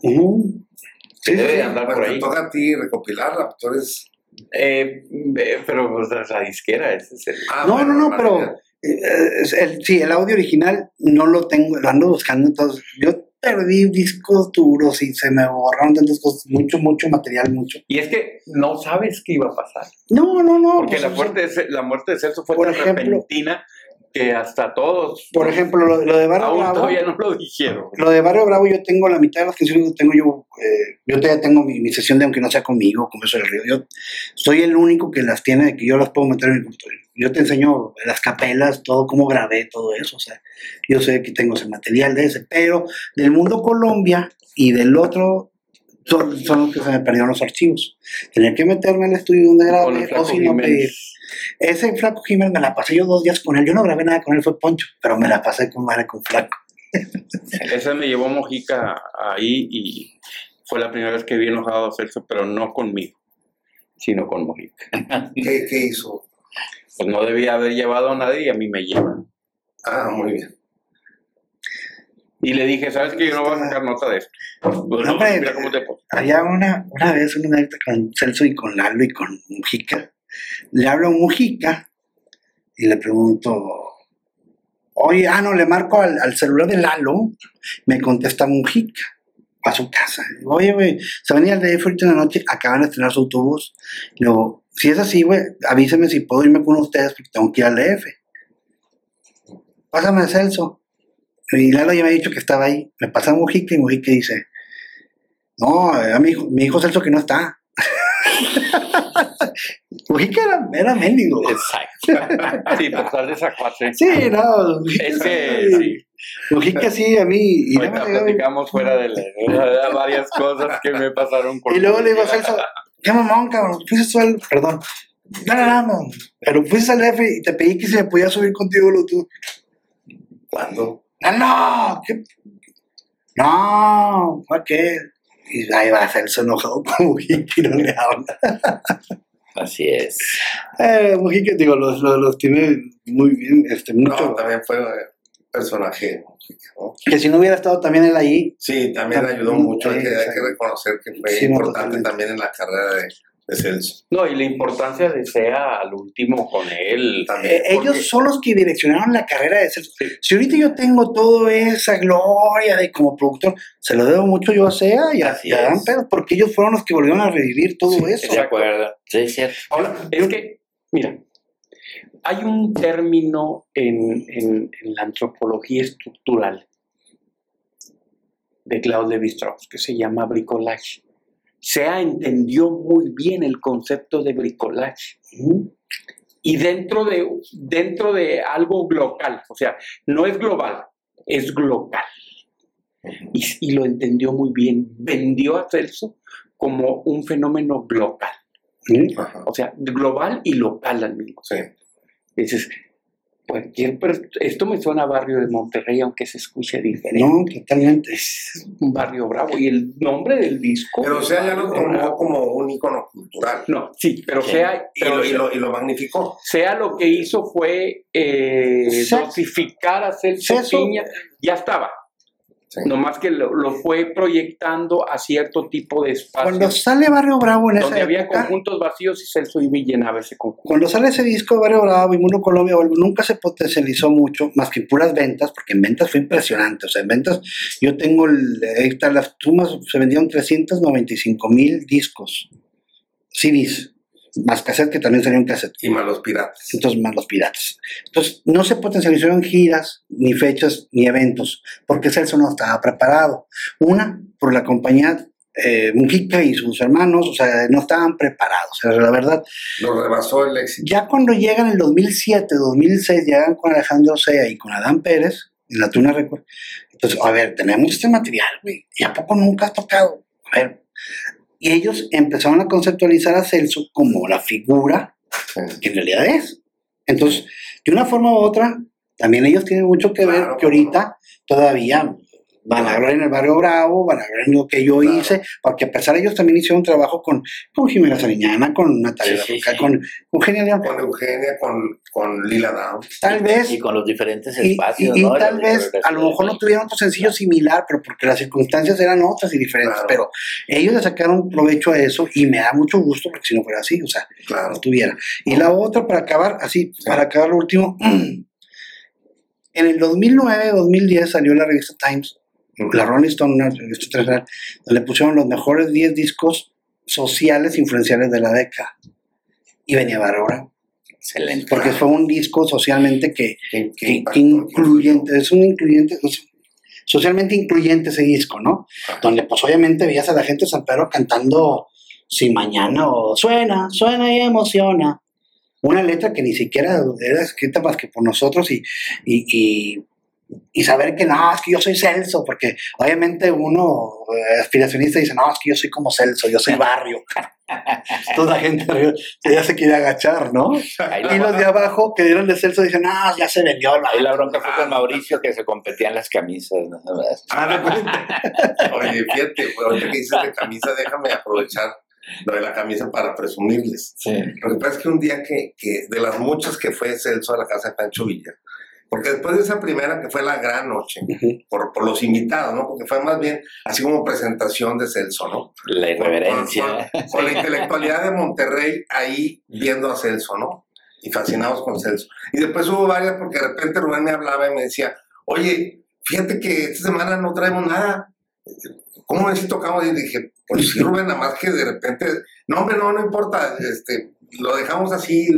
Que debe de andar Pues por te ahí. toca a ti recopilarla. Tú eres. Eh, eh, pero pues, la disquera, ese es el... Ah, No, bueno, no, no, pero eh, el, sí, el audio original no lo tengo, lo ando buscando. Entonces, yo perdí discos duros y se me borraron tantas cosas, mucho, mucho material, mucho. Y es que no sabes qué iba a pasar. No, no, no. Porque pues, la, muerte de, la muerte de Celso fue Por tan ejemplo- repentina que hasta todos, por ejemplo, lo, lo de Barrio aún Bravo. todavía no lo dijeron. Lo de Barrio Bravo, yo tengo la mitad de las canciones que tengo yo. eh, yo todavía tengo mi, mi sesión de aunque no sea conmigo, como eso del río. Yo soy el único que las tiene, que yo las puedo meter en mi computadora. Yo te enseño las capelas, todo, cómo grabé, todo eso. O sea, yo sé que tengo ese material de ese, pero del mundo Colombia y del otro son, son los que se me perdieron los archivos. Tenía que meterme al estudio donde grabé, o si no pedir. Jiménez. Ese Flaco Jiménez me la pasé yo dos días con él. Yo no grabé nada con él, fue Poncho, pero me la pasé con madre con Flaco. Ese me llevó Mojica ahí y fue la primera vez que vi enojado a Celso, pero no conmigo, sino con Mojica. ¿Qué, ¿Qué hizo? Pues no debía haber llevado a nadie y a mí me llevan. Ah, muy bien. Y le dije, ¿sabes que Yo no voy a sacar nota de esto. Bueno, Hombre, mira cómo te. Había una, una vez una anécdota con Celso y con Lalo y con Mujica. Le hablo a Mujica y le pregunto, oye, ah, no, le marco al, al celular de Lalo, me contesta Mujica a su casa. Digo, Oye, güey, se venía el DF ahorita en la noche, acaban de estrenar su autobús. Luego, si es así, güey, avíseme si puedo irme con ustedes porque tengo que ir al DF. Pásame a Celso. Y Lalo ya me ha dicho que estaba ahí. Me pasa Mujica y Mujica dice, no, a mi hijo, mi hijo Celso que no está. Mujica era, era mendigo. Exacto. Sí, pues sal de esa cuate. Sí, no. Mujica Es que sí. sí. Mujica sí, a mí. Y, Ahorita luego le digo- platicamos fuera de la, de varias cosas que me pasaron por y luego le digo a Celso, qué mamón, cabrón, fuiste solo, perdón. No, no, no, pero fuiste al DF y te pedí que si me podía subir contigo lo tú. ¿Cuándo? No, no, ¿qué? No, ¿por qué? Y ahí va Celso enojado con Mujica y no le habla. Así es. Eh, Mujica, digo, los, los, los tiene muy bien, este, mucho. No, también fue eh, personaje. ¿no? Que si no hubiera estado también él ahí, Sí, también También, ayudó mucho. Hay sí, que, hay que reconocer que fue Sí, no, importante totalmente. también en la carrera de, de Celso. No, y la importancia de SEA al último con él. También. Eh, ellos son los que direccionaron la carrera de Celso. Si ahorita yo tengo toda esa gloria de como productor, se lo debo mucho yo a SEA y a, Así y a Dan. Pérez, porque ellos fueron los que volvieron a revivir todo eso. De acuerdo. Sí, es cierto. Ahora, es que, mira, hay un término en, en- en la antropología estructural de Claude Lévi-Strauss que se llama bricolage. SEA entendió muy bien el concepto de bricolage. Ujú. y dentro de, dentro de algo local, o sea, no es global, es local. Y, y lo entendió muy bien. Vendió a Celso como un fenómeno. Ajá. o sea, global y local al mismo Sí. tiempo. Cualquier esto me suena a barrio de Monterrey, aunque se escuche diferente. No, totalmente. Es un barrio bravo. Y el nombre del disco. Pero o sea, ya lo tomó Bravo. como un ícono cultural. No, sí, pero Sí. sea. Y pero lo, y, lo, y lo magnificó. sea lo que hizo fue eh, dosificar a Celso Piña, ya estaba. Sí. Nomás que lo, lo fue proyectando a cierto tipo de espacios Cuando sale Barrio Bravo en esa donde había época, conjuntos vacíos y Celso y llenaba ese conjunto. cuando sale ese disco de Barrio Bravo y Mundo Colombia, nunca se potencializó mucho, más que en puras ventas, porque en ventas fue impresionante. O sea, en ventas, yo tengo, el, ahí están las tumas, se vendieron 395 mil discos, CDs, más cassette, que también salieron cassette. Y malos piratas. entonces más los piratas. Entonces, no se potencializó en giras, ni fechas, ni eventos, porque Celso no estaba preparado. Una, por la compañía eh, Mujica y sus hermanos, o sea, no estaban preparados, o sea, la verdad. Lo rebasó el éxito. Ya cuando llegan en el 2007, 2006, llegan con Alejandro Sea y con Adán Pérez, en la Tuna Record, entonces, a ver, tenemos este material, güey, ¿y a poco nunca has tocado? A ver. Y ellos empezaron a conceptualizar a Celso como la figura Sí. que en realidad es. Entonces, de una forma u otra, también ellos tienen mucho que ver Claro, que ahorita todavía van a hablar en el barrio Bravo, van a hablar en lo que yo Claro. hice, porque a pesar de ellos también hicieron trabajo con, con Jimena Sariñana, con Natalia Sí, sí, Lafourcade, sí. con, con Genia León. Con Eugenia, con, con Lila Down. Tal vez, Y con los diferentes espacios, y- y ¿no? tal La vez, a lo mejor no tuvieron otro sencillo similar, pero porque las circunstancias eran otras y diferentes, Claro. pero ellos le sacaron provecho a eso y me da mucho gusto porque si no fuera así, o sea, no tuviera. Y la otra, para acabar, así, para acabar lo último, en el 2009, 2010 salió la revista Times, la Rolling Stone, una donde pusieron los mejores 10 discos sociales influenciales de la década. Y venía Bárbara, Excelente. porque fue un disco socialmente que, Que- que que, que impactó, incluyente, es un incluyente, es socialmente incluyente ese disco, ¿no? Donde pues obviamente veías a la gente de San Pedro cantando Sin Mañana o Suena, suena y emociona. Una letra que ni siquiera era escrita más que por nosotros y, y, y, y saber que no, es que yo soy Celso, porque obviamente uno eh, aspiracionista dice, no, es que yo soy como Celso, yo soy barrio. Toda la gente ya se quiere agachar, ¿no? Ahí Y los de la, abajo que eran de Celso dicen, ah, ya se vendió el ahí la bronca fue con Mauricio que se competían las camisas. ¿no? Ah, cuenta. Oye, fíjate, ahorita que dices de camisa, déjame aprovechar lo de la camisa para presumirles. Sí. Lo que pasa es que un día que, que de las muchas que fue Celso a la casa de Pancho Villa, Porque después de esa primera, que fue la gran noche, por, por los invitados, ¿no? Porque fue más bien así como presentación de Celso, ¿no? La irreverencia. Con, con- con la intelectualidad de Monterrey ahí viendo a Celso, ¿no? Y fascinados con Celso. Y después hubo varias porque de repente Rubén me hablaba y me decía, oye, fíjate que esta semana no traemos nada. ¿Cómo ves si tocamos? Y dije, pues sí, Rubén, nada más que de repente, no, hombre, no, no importa, este, lo dejamos así.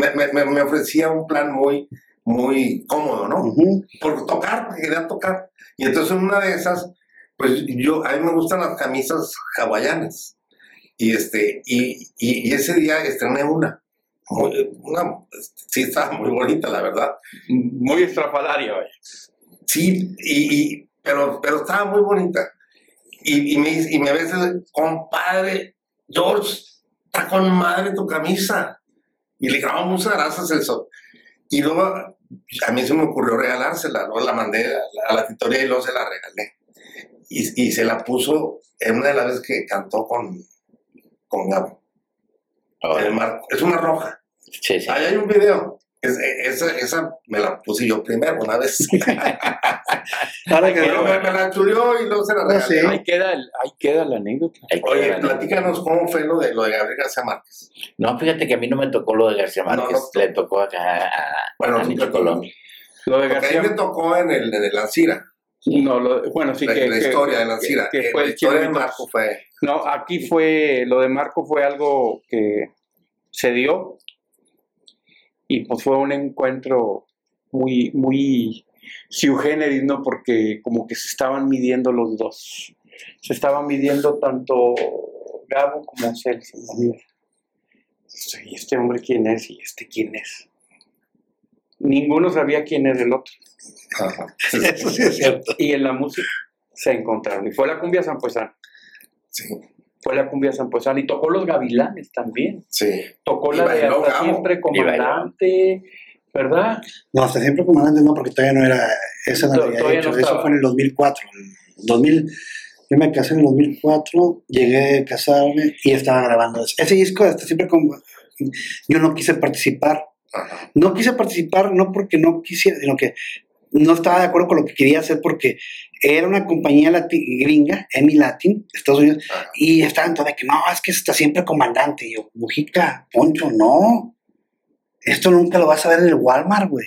Me- me ofrecía un plan muy, muy cómodo, ¿no? Ujú. por tocar, porque quería tocar. Y entonces en una de esas, pues yo, a mí me gustan las camisas hawaianas. Y, este, y, y, y ese día estrené una. Muy- una. Sí, estaba muy bonita, la verdad. Muy estrafalaria, vaya. Sí, y, y- pero, pero estaba muy bonita. Y, y me, y me ves, compadre, George, está con madre tu camisa. Y le grabamos muchas gracias, Celso. Y luego a mí se me ocurrió regalársela, luego la mandé a la, titoría y luego se la regalé. Y, y se la puso en una de las veces que cantó con, con Gabo. el marco. Es una roja. Sí, sí. Ahí hay un video. Es- esa, esa me la puse yo primero una vez. Ahora que Pero me, me la chuleó y luego se la No regalé. sé. Ahí queda, el- ahí queda la anécdota. Que Oye, ¿no? platícanos cómo fue lo de, lo de Gabriel García Márquez. No, fíjate que a mí no me tocó lo de García No, Márquez, no. le tocó acá a, Bueno, a Nicho Colón. Lo de Porque ahí García. me tocó en el, en el Ancira, No, lo- bueno, sí la, que. la que- historia de que- Ancira. que Eh, fue la el historia de. Marco fue... No, aquí fue. Lo de Marco fue algo que se dio. Y pues fue un encuentro muy, muy sui generis, ¿no? Porque como que se estaban midiendo los dos. Se estaban midiendo tanto Gabo como Celso. ¿Y este hombre quién es? ¿Y este quién es? Ninguno sabía quién era el otro. Ajá. Eso sí es cierto. Y en la música se encontraron. Y fue la cumbia zampuesana. Sí, Fue la cumbia zampuesana. Y tocó los gavilanes también. sí. Tocó la de hasta Gabo. siempre comandante. ¿Verdad? No, hasta siempre comandante no, porque todavía no era, esa no la había hecho. no Eso estaba. fue en el 2004. En el 2000, yo me casé en el 2004, llegué a casarme y estaba grabando eso. Ese disco hasta siempre como, yo no quise participar. Ajá. No quise participar no porque no quisiera, sino que no estaba de acuerdo con lo que quería hacer porque era una compañía lati- gringa, Emi Latin, Estados Unidos, Ajá. y estaban todos de que no, es que está siempre comandante. Y yo, Mujica, Poncho, no. Esto nunca lo vas a ver en el Walmart, güey.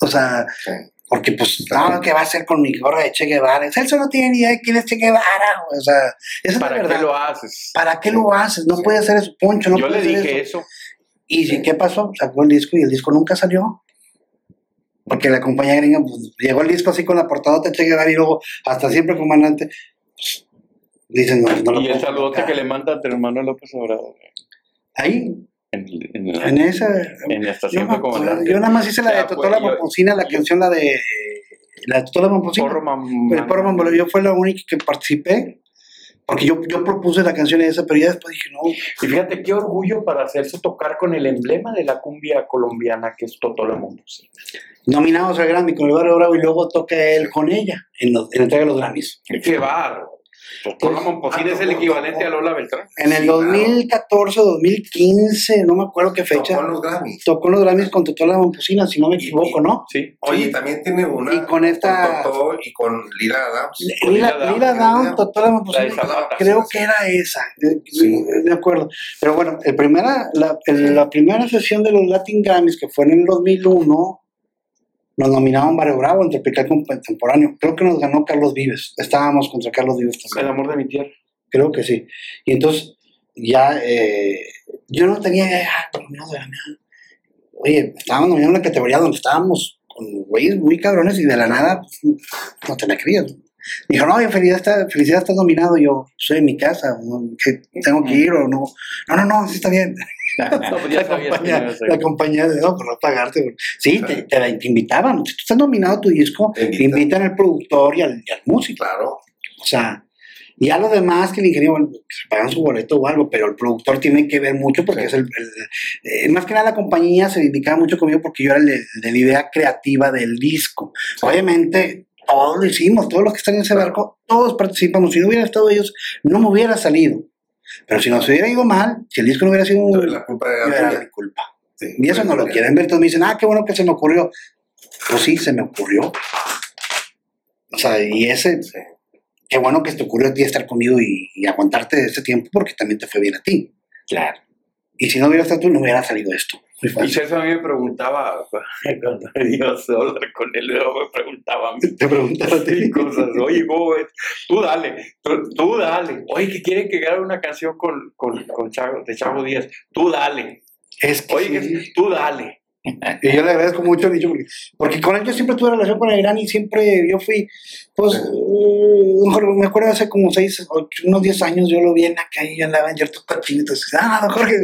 O sea, Sí. porque pues, no, ¿qué va a hacer con mi gorra de Che Guevara? Celso no tiene ni idea de quién es Che Guevara, güey. O sea, esa es la ¿Para verdad. qué lo haces? ¿Para qué lo haces? No Sí. puede hacer eso, Poncho, no Yo puede le hacer dije eso. eso. Y sí, ¿qué pasó? Sacó el disco y el disco nunca salió. Porque la compañía gringa pues, llegó el disco así con la portada de Che Guevara y luego hasta siempre comandante. pues, dicen, no, no lo y el saludote que le manda a tu hermano López Obrador. Ahí, En, en la, en esa. en esta Yo, siempre me- comandante. yo nada más hice la O sea, de Totola fue- yo- Momposina, la canción, la de. La de Totola mam- El Porro Mamboleo, yo fue la única que participé. Porque yo, yo propuse la canción esa, pero ya después dije, no, Y fíjate qué orgullo para hacerse tocar con el emblema de la cumbia colombiana que es Totola Momposina. nominados al Grammy con el Barrio Bravo y luego toca él con ella en, los- en la entrega de los Grammys. ¡Qué bárbaro! Totola Momposina es el equivalente a Lola Beltrán. En el Sí, claro. 2014, 2015, no me acuerdo qué fecha, Tocó en los Grammys. tocó los Grammys con Totola Momposina, si no me equivoco, ¿no? Sí. Oye, también tiene una Y con esta- con Totó y con Lira Adams. Lila Lila, Downs. Lila Downs, Totola La Momposina, creo que era esa, eh, Sí. de acuerdo. Pero bueno, el primera, la, el- la primera sesión de los Latin Grammys, que fue en el 2001, nos nominaban Barrio Bravo en Tropical Contemporáneo. Creo que nos ganó Carlos Vives. Estábamos contra Carlos Vives también. El amor de mi tierra. Creo que sí. Y entonces, ya, eh, yo no tenía ah, nominados de la nada. Oye, estábamos nominados en una categoría donde estábamos con güeyes muy cabrones y de la nada, pues, no te la creías. Dijo, no, felicidad, está, felicidad, estás nominado. Y yo, soy en mi casa, ¿no? ¿qué tengo que ir o no. No, no, no, sí está bien. No, pues ya la, sabías que compañía, a la de, no, pues no pagarte. güey". Sí, te, te, te invitaban. Si tú estás nominado a tu disco, Te te invitan. al productor y al, y al músico. Claro. O sea, ya lo demás que el ingeniero, bueno, se pagan su boleto o algo, pero el productor tiene que ver mucho porque Sí. es el, el- eh, más que nada la compañía se dedicaba mucho conmigo porque yo era el de, de la idea creativa del disco. Obviamente, todos lo hicimos, todos los que están en ese barco, todos participamos. Si no hubiera estado ellos, no me hubiera salido. Pero si nos hubiera ido mal, si el disco no hubiera sido un, La culpa yo era era mi culpa. Sí, Y eso no lo quieren ver, todos me dicen, ah, qué bueno que se me ocurrió. Pues sí, se me ocurrió. O sea, y ese, Sí. qué bueno que te ocurrió a ti estar conmigo y, y aguantarte ese tiempo porque también te fue bien a ti. Claro. Y si no hubiera estado tú, no hubiera salido esto. Y. Celso a mí me preguntaba, cuando me dio a hablar con él, luego me preguntaba a mí Te preguntaba a ti. cosas. Oye. Tú dale, tú, tú dale. Oye, que quieren que grabe una canción con, con, con Chago, de Chago Díaz. Tú dale. Es que Oye, sí. que tú dale. Y yo le agradezco mucho porque con él yo siempre tuve relación con el gran y siempre yo fui, pues, eh, mejor me acuerdo hace como seis, ocho, unos 10 años yo lo vi en la calle y andaba en yertos cochinitos. Ah, don Jorge.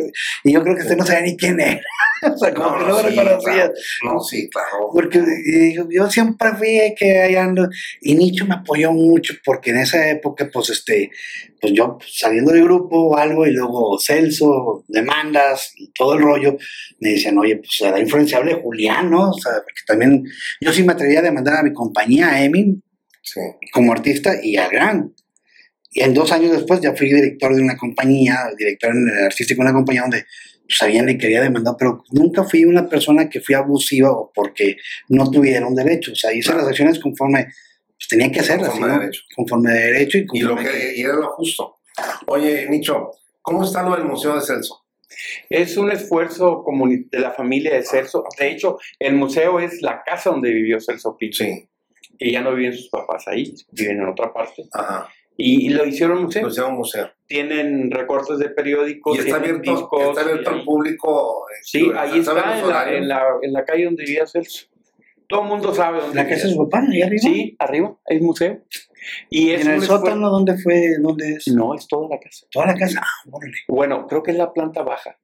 Y yo creo que usted no sabía ni quién era. o sea, como que no me sí, reconocía. claro. No, sí, claro. Porque eh, yo, yo siempre fui que ahí ando. Y Nicho me apoyó mucho porque en esa época, pues, este, pues yo pues, saliendo del grupo o algo y luego Celso, demandas y todo el rollo, me decían, oye, pues era influenciable Julián, ¿no? O sea, porque también yo sí me atrevía a demandar a mi compañía, a Emi, Sí. como artista y al gran. Y en dos años después ya fui director de una compañía, director en el artístico de una compañía donde pues, sabían que quería demandar, pero nunca fui una persona que fui abusiva o porque no tuviera un derecho. O sea, hice Claro. las acciones conforme pues, tenía que hacerlas, Conforme ¿no? a derecho. conforme y Y, lo conforme que, y era lo justo. Oye, Nicho, ¿cómo está lo del Museo de Celso? Es un esfuerzo de la familia de Celso. De hecho, el museo es la casa donde vivió Celso Piña. Sí. Y ya no viven sus papás ahí, viven en otra parte. Ajá. Y, y lo hicieron museo. Pues un museo. Tienen recortes de periódicos, Y está abierto, discos. está abierto y al público. eh, Sí, ahí está, ¿saben los en la, en, la, en la calle donde vivía Celso. Todo el mundo sabe dónde la casa de su papá, ahí arriba. Sí, arriba, hay museo. Y es en el sótano, ¿dónde fue? ¿Dónde es? No, es toda la casa. Toda la casa. Ah, órale. Bueno, creo que es la planta baja.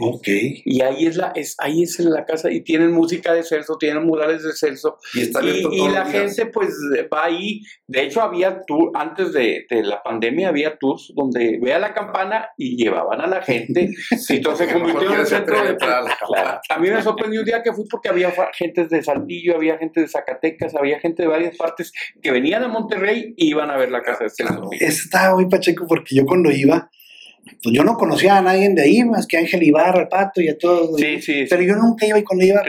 Ok. Y ahí es la, es, ahí es la casa. Y tienen música de Celso, tienen murales de Celso. Y está Y, y la gente pues va ahí. De hecho, había tour, antes de, de la pandemia había tours donde vea la campana y llevaban a la gente. y entonces se convirtió en un centro de... la. A mí me sorprendió un día que fui porque había gente de Saltillo, había gente de Zacatecas, había gente de varias partes que venían a Monterrey y iban a ver la casa de Celso. Claro. Estaba muy pacheco porque yo cuando iba, pues yo no conocía a nadie de ahí más que a Ángel Ibarra, al Pato y a todos. Sí, sí, Pero yo nunca iba y cuando iba,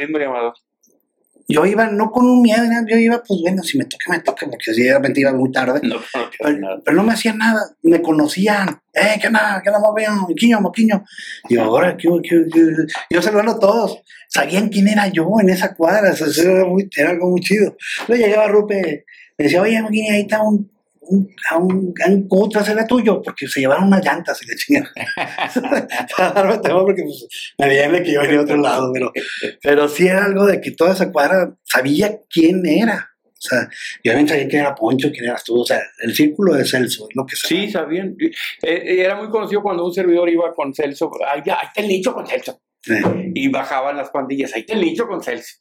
yo iba no con un miedo, yo iba, pues bueno, si me toca, me toca, porque si de repente iba muy tarde. No, no, no, Pero, nada. pero no me hacían nada, me conocían. ¡Eh, qué nada, qué nada, moquillo, moquillo, moquillo! Y yo, ahora, ¿qué, qué, qué? Yo saludando a todos. Sabían quién era yo en esa cuadra, eso era, muy- era algo muy chido. Luego llegaba Rupe, me decía, oye, moquillo, ahí está un. Un, a un, a un ¿Cómo te era tuyo? Porque se llevaron unas llantas y le chingan. Para darme tema porque pues, me veían de que yo venía de otro lado, pero, pero sí era algo de que toda esa cuadra sabía quién era. O sea, yo también sabía quién era Poncho, quién eras tú. O sea, el círculo de Celso es lo que sabía. Sí, sabían. Eh, era muy conocido cuando un servidor iba con Celso. Ahí, ahí está el nicho con Celso. Sí. Y bajaban las pandillas. Ahí está el nicho con Celso.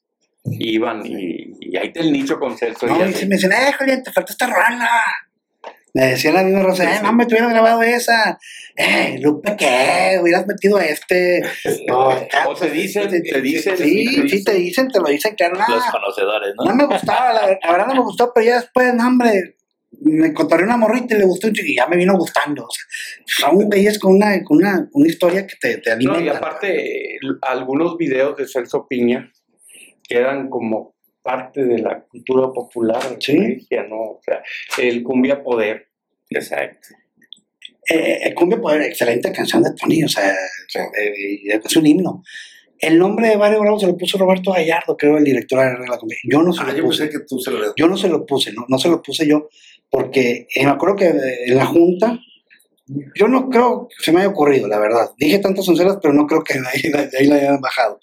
Y iban y, y ahí está el nicho con Celso. No, y y se me decían, eh, Julián, te falta esta rola. Me decían la misma Sí, eh, no me hubieras grabado esa. Eh, Lupe, ¿qué? Hubieras metido a este. No, O te dicen, te dicen. Sí, te sí, te dicen, te lo dicen, claro. no, Los conocedores, ¿no? No me gustaba, la, la verdad no me gustó, pero ya después, no, hombre, me encontré una morrita y le gustó un chico y ya me vino gustando. O sea, son güeyes con una, con una, una historia que te, te No, alimenta. y aparte, algunos videos de Celso Piña quedan como parte de la cultura popular Sí. regia, ¿no? O sea, el cumbia poder. Exacto. Eh, eh, Cumbia Poder, excelente canción de Tony, o sea, Sí. eh, es un himno. El nombre de Barrio Bravo se lo puso Roberto Gallardo, creo, el director de la cumbia. Yo no se Ah, lo yo puse. pensé que tú se lo Yo no se lo puse, no, no se lo puse yo, porque eh, me acuerdo que en la junta, yo no creo que se me haya ocurrido, la verdad. Dije tantas sonceras, pero no creo que de ahí, de ahí la hayan bajado.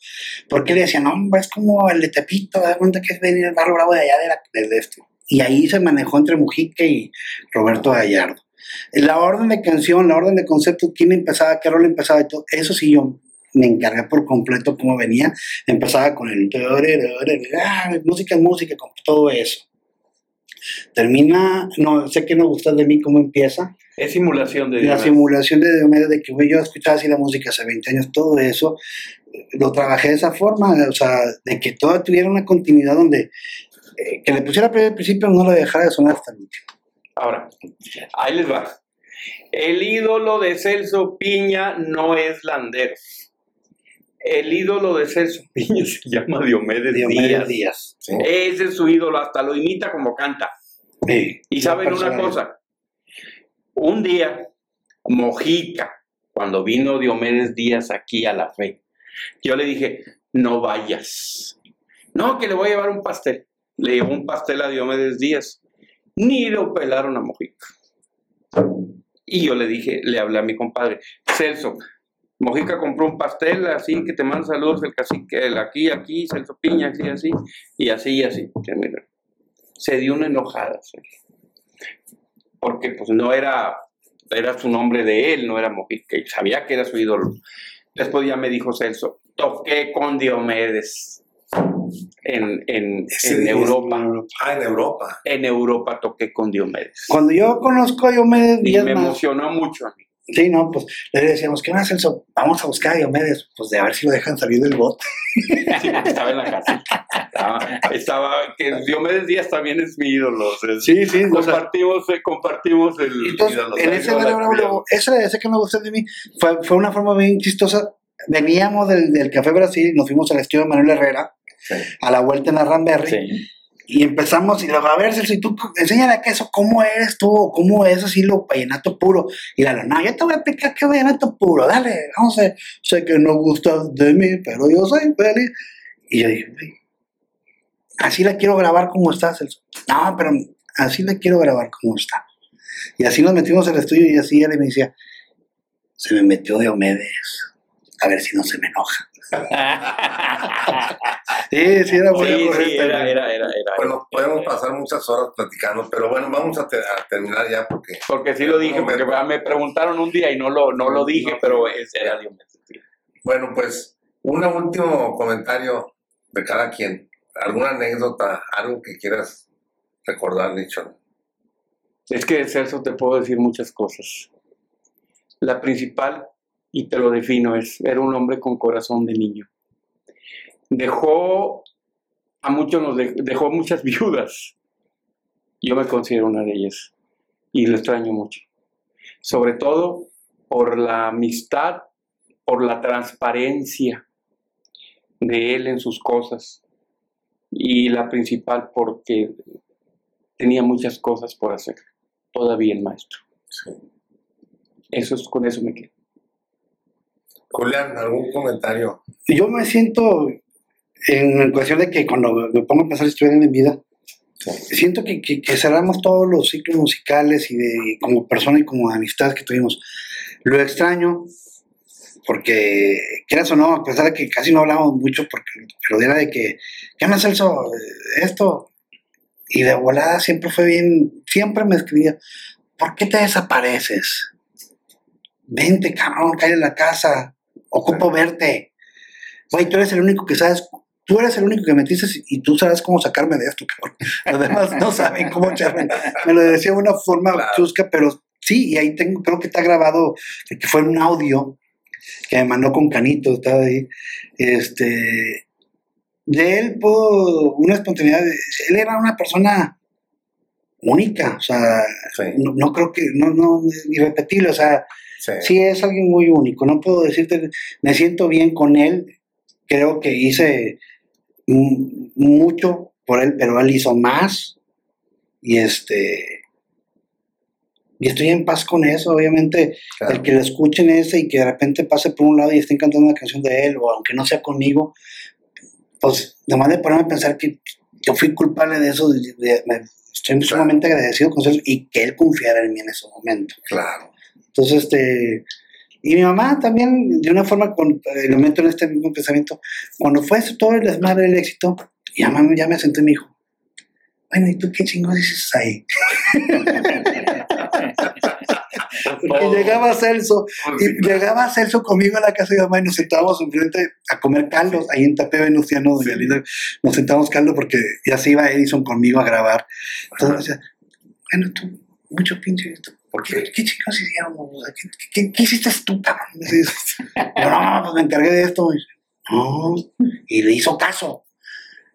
Porque le decían, no, hombre, es como el de Tepito, da cuenta que es venir el barrio bravo de allá de la, este. Y ahí se manejó entre Mujica y Roberto Gallardo. La orden de canción, la orden de concepto, quién empezaba, qué rol empezaba y todo, eso sí yo me encargué por completo cómo venía. Empezaba con el ah, música, música, con todo eso. Termina, no, sé que no gustas de mí cómo empieza. Es simulación de La Diomedes. simulación de Diomedes, de que yo escuchaba así la música hace 20 años, todo eso, eh, lo trabajé de esa forma, o sea, de que todo tuviera una continuidad donde eh, que le pusiera al principio no lo dejara de sonar hasta el último. Ahora, ahí les va. El ídolo de Celso Piña no es Landeros. El ídolo de Celso Piña se llama Diomedes, Diomedes Díaz. Díaz. Sí. Ese es su ídolo, hasta lo imita como canta. Sí, Y saben una cosa, un día, Mojica, cuando vino Diomedes Díaz aquí a la fe, yo le dije, no vayas. No, que le voy a llevar un pastel. Le llevó un pastel a Diomedes Díaz. Ni lo pelaron a Mojica. Y yo le dije, le hablé a mi compadre, Celso, Mojica compró un pastel así que te manda saludos el cacique, el aquí, aquí, Celso Piña, así, así, y así, y así. Se dio una enojada, Celso. Porque pues no era, era su nombre de él, no era Mojica, sabía que era su ídolo. Después ya me dijo Celso, toqué con Diomedes en, en, en Europa. Ah, en Europa. En Europa toqué con Diomedes. Cuando yo conozco a Diomedes Y me emocionó mucho a mí. Sí, no, pues le decíamos, ¿qué más, Celso? Vamos a buscar a Diomedes, pues de a ver si lo dejan salir del bote. Sí, porque estaba en la casa. Estaba, estaba- que Diomedes Díaz también es mi ídolo. sea, Sí, sí, o sea, compartimos, eh, compartimos el Entonces, ídolo. en ese bravo, eso ese que me gustó de mí fue, fue una forma bien chistosa. Veníamos del, del Café Brasil, nos fuimos al estudio de Manuel Herrera, Sí. a la vuelta en la Ramberry, Sí. Y empezamos, y luego, a ver, Celso, y tú, enséñale a queso, ¿cómo eres tú? ¿O ¿Cómo es así lo vallenato puro? Y la no, yo te voy a explicar qué vallenato puro, dale, a ver. Sé que no gustas de mí, pero yo soy feliz. Y yo dije, "Güey, así la quiero grabar como está, Celso. No, pero así la quiero grabar como está. Y así nos metimos al estudio y así él me decía, se me metió Diomedes, a ver si no se me enoja. Sí, sí, era muy Sí, sí, correcto, era, era, era. Bueno, podemos pasar muchas horas platicando, pero bueno, vamos a, te- a terminar ya porque Porque sí lo dije, porque me preguntaron un día y no lo, no lo dije, No, pero ese era Diomedes. sí. Bueno, pues un último comentario de cada quien. ¿Alguna anécdota, algo que quieras recordar, Nicho? Es que de Celso te puedo decir muchas cosas. La principal, y te lo defino, es, era un hombre con corazón de niño. Dejó a muchos, nos de- dejó muchas viudas. Yo me considero una de ellas y lo extraño mucho. Sobre todo por la amistad, por la transparencia de él en sus cosas y la principal porque tenía muchas cosas por hacer todavía el maestro. Eso es, con eso me quedo. Julián, ¿algún comentario? yo me siento en cuestión de que cuando me pongo a pensar si estuviera en vida, siento que, que- que cerramos todos los ciclos musicales y de como persona y como amistad que tuvimos. Lo extraño porque, quieras o no, a pesar de que casi no hablamos mucho, porque, pero era de que, ¿qué onda Celso? Eh, Esto. Y de volada siempre fue bien, siempre me escribía, ¿por qué te desapareces? Vente, cabrón, cae en la casa, ocupo verte. Güey, tú eres el único que sabes, tú eres el único que metiste y tú sabes cómo sacarme de esto, cabrón. Los demás no saben cómo echarme. Me lo decía de una forma Claro. chusca, pero sí, y ahí tengo, creo que está grabado, que fue un audio que me mandó con Canito, estaba ahí. Este, de él puedo, una espontaneidad, él era una persona única, o sea, Sí, no, no creo que, no, no, irrepetible, o sea, sí. sí es alguien muy único. No puedo decirte, me siento bien con él. Creo que hice mucho por él, pero él hizo más. Y este. Y estoy en paz con eso, obviamente. claro. El que lo escuchen ese y que de repente pase por un lado y estén cantando una canción de él, o aunque no sea conmigo, pues nomás de ponerme a pensar que yo fui culpable de eso, de- de- me- estoy sumamente agradecido con eso y que él confiara en mí en ese momento. claro. Entonces, este, y mi mamá también, de una forma, con, eh, lo meto en este mismo pensamiento, cuando fue todo el desmadre, el éxito, ya, me- ya me senté y me dijo, bueno, ¿y tú qué chingo dices ahí? Porque llegaba Celso, y llegaba Celso conmigo a la casa de mi mamá y nos sentábamos enfrente a comer caldos, ahí en Tapé Venustiano, Linda, nos sentábamos caldo porque ya se iba Edison conmigo a grabar. Entonces decía, bueno, tú, mucho pinche, ¿tú ¿por qué, qué chicos hicieron? ¿Qué, qué, qué hiciste tú, cabrón? Yo, no, pues me encargué de esto. Y, no, y le hizo caso.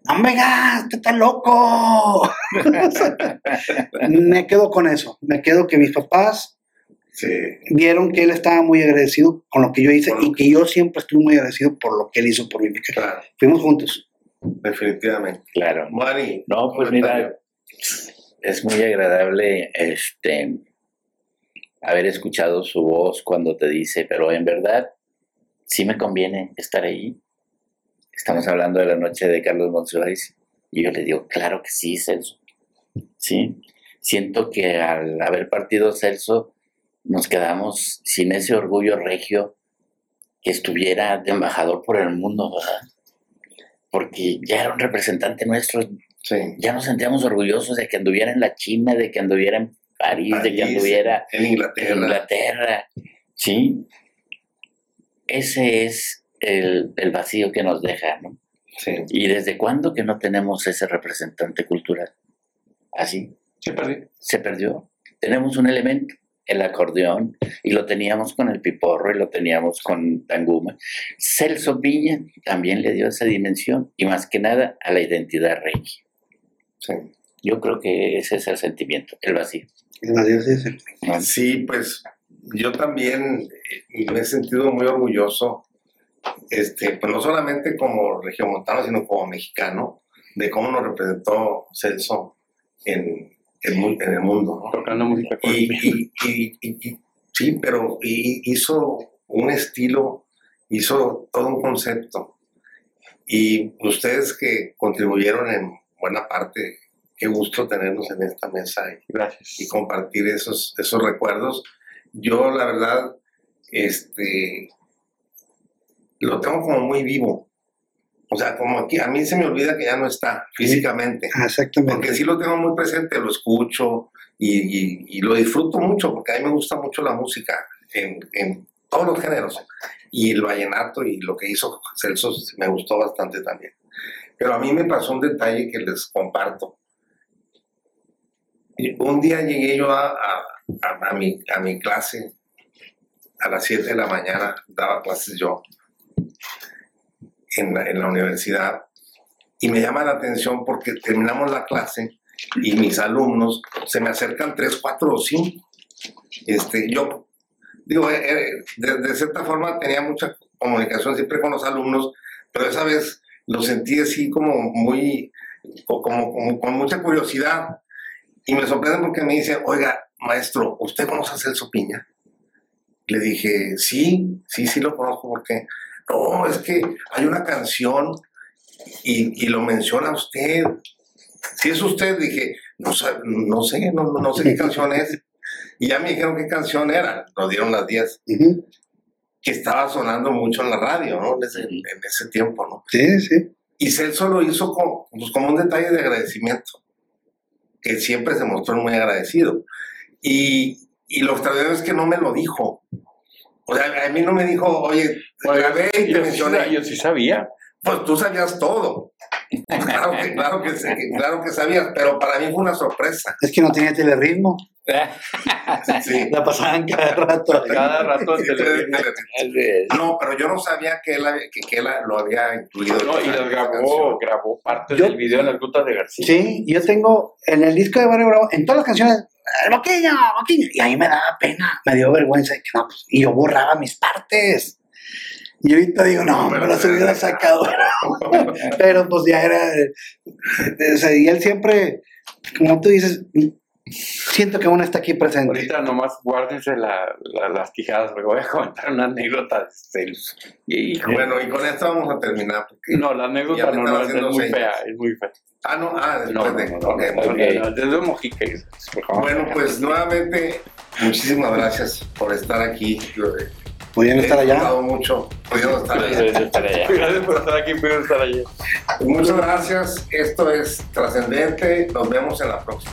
No me estás loco. me quedo con eso. Me quedo que mis papás Sí. vieron que él estaba muy agradecido con lo que yo hice y que yo siempre estuve muy agradecido por lo que él hizo por mí. porque Claro, Fuimos juntos. definitivamente. Claro. Mani. No, pues mira, es muy agradable este haber escuchado su voz cuando te dice, pero en verdad sí me conviene estar ahí. Estamos hablando de la noche de Carlos Monsiváis y yo le digo, claro que sí, Celso. Sí, siento que al haber partido Celso nos quedamos sin ese orgullo regio que estuviera de embajador por el mundo, ¿verdad? Porque ya era un representante nuestro, Sí. ya nos sentíamos orgullosos de que anduviera en la China, de que anduviera en París, de que anduviera En Inglaterra. en Inglaterra. Sí. Ese es el, el vacío que nos deja, ¿no? Sí. ¿Y desde cuándo que no tenemos ese representante cultural? Así, Se perdió. se perdió. Tenemos un elemento, el acordeón, y lo teníamos con el piporro y lo teníamos con Tanguma. Celso Piña también le dio esa dimensión y más que nada a la identidad rey. Sí. Yo creo que ese es el sentimiento, el vacío. Sí pues yo también eh, me he sentido muy orgulloso, este, pues no solamente como regiomontano, sino como mexicano, de cómo nos representó Celso en, en mu- en el mundo. ¿no? Tocando música con Y, y- y- y- y- sí, pero y- hizo un estilo, hizo todo un concepto. Y ustedes que contribuyeron en buena parte, qué gusto tenernos en esta mesa y, Gracias. y compartir esos, esos recuerdos. Yo, la verdad, este, lo tengo como muy vivo. O sea, como aquí, a mí se me olvida que ya no está físicamente. Ah, Exactamente. Porque sí lo tengo muy presente, lo escucho y, y- y lo disfruto mucho, porque a mí me gusta mucho la música en, en todos los géneros. Y el vallenato y lo que hizo Celso me gustó bastante también. Pero a mí me pasó un detalle que les comparto. Un día llegué yo a, a- a- a mi, a mi clase a las 7 de la mañana, daba clases yo en la, en la universidad y me llama la atención porque terminamos la clase y mis alumnos se me acercan tres, cuatro o cinco. Este, yo, digo, eh, eh, de, de cierta forma tenía mucha comunicación siempre con los alumnos, pero esa vez lo sentí así como muy, co- como, como con mucha curiosidad. Y me sorprende porque me dicen, oiga, maestro, ¿usted conoce a Celso Piña? Le dije, sí, sí, sí lo conozco porque, no, es que hay una canción y, y lo menciona usted. Si es usted, dije, no, no sé, no, no sé qué canción es. Y ya me dijeron qué canción era, nos dieron las 10, Ujú. que estaba sonando mucho en la radio, ¿no? En ese, en ese tiempo, ¿no? Sí, sí. Y Celso lo hizo como, pues, como un detalle de agradecimiento, que siempre se mostró muy agradecido. Y, y lo extraordinario es que no me lo dijo. O sea, a mí no me dijo, oye, grabé y te yo, sí, mencioné. yo sí sabía. Pues tú sabías todo. Claro que, claro, que, claro que sabías, pero para mí fue una sorpresa. Es que no tenía teleritmo. Sí. La pasaban cada rato. Cada rato Sí. Así es. No, pero yo no sabía que él, había- que, que él lo había incluido. No, y las grabó, grabó partes Yo- del video en las rutas de García. Sí, yo tengo en el disco de Barrio Bravo, en todas las canciones, el boquillo, boquillo. Y a mí me daba pena, me dio vergüenza. y que no, pues, y yo borraba mis partes. Y ahorita digo, no, me las hubiera sacado. Pero pues ya era. o sea, y él siempre, como tú dices, siento que uno está aquí presente. Ahorita nomás guárdense la- la- las quijadas, porque voy a contar una anécdota. Hijo. Bueno, y con esto vamos a terminar. Porque... No, la anécdota no, no, es muy fea, es muy fea. Ah, no, ah, después No, no, de. no, no, ok, no, muy bien. no, desde Mojica, por favor. Bueno, pues nuevamente, muchísimas gracias por estar aquí. Yo, eh, Podían estar allá. mucho pudiendo estar allá. Gracias por estar allá. Aquí, por estar allí. Muchas gracias. Esto es Trascendente. Nos vemos en la próxima.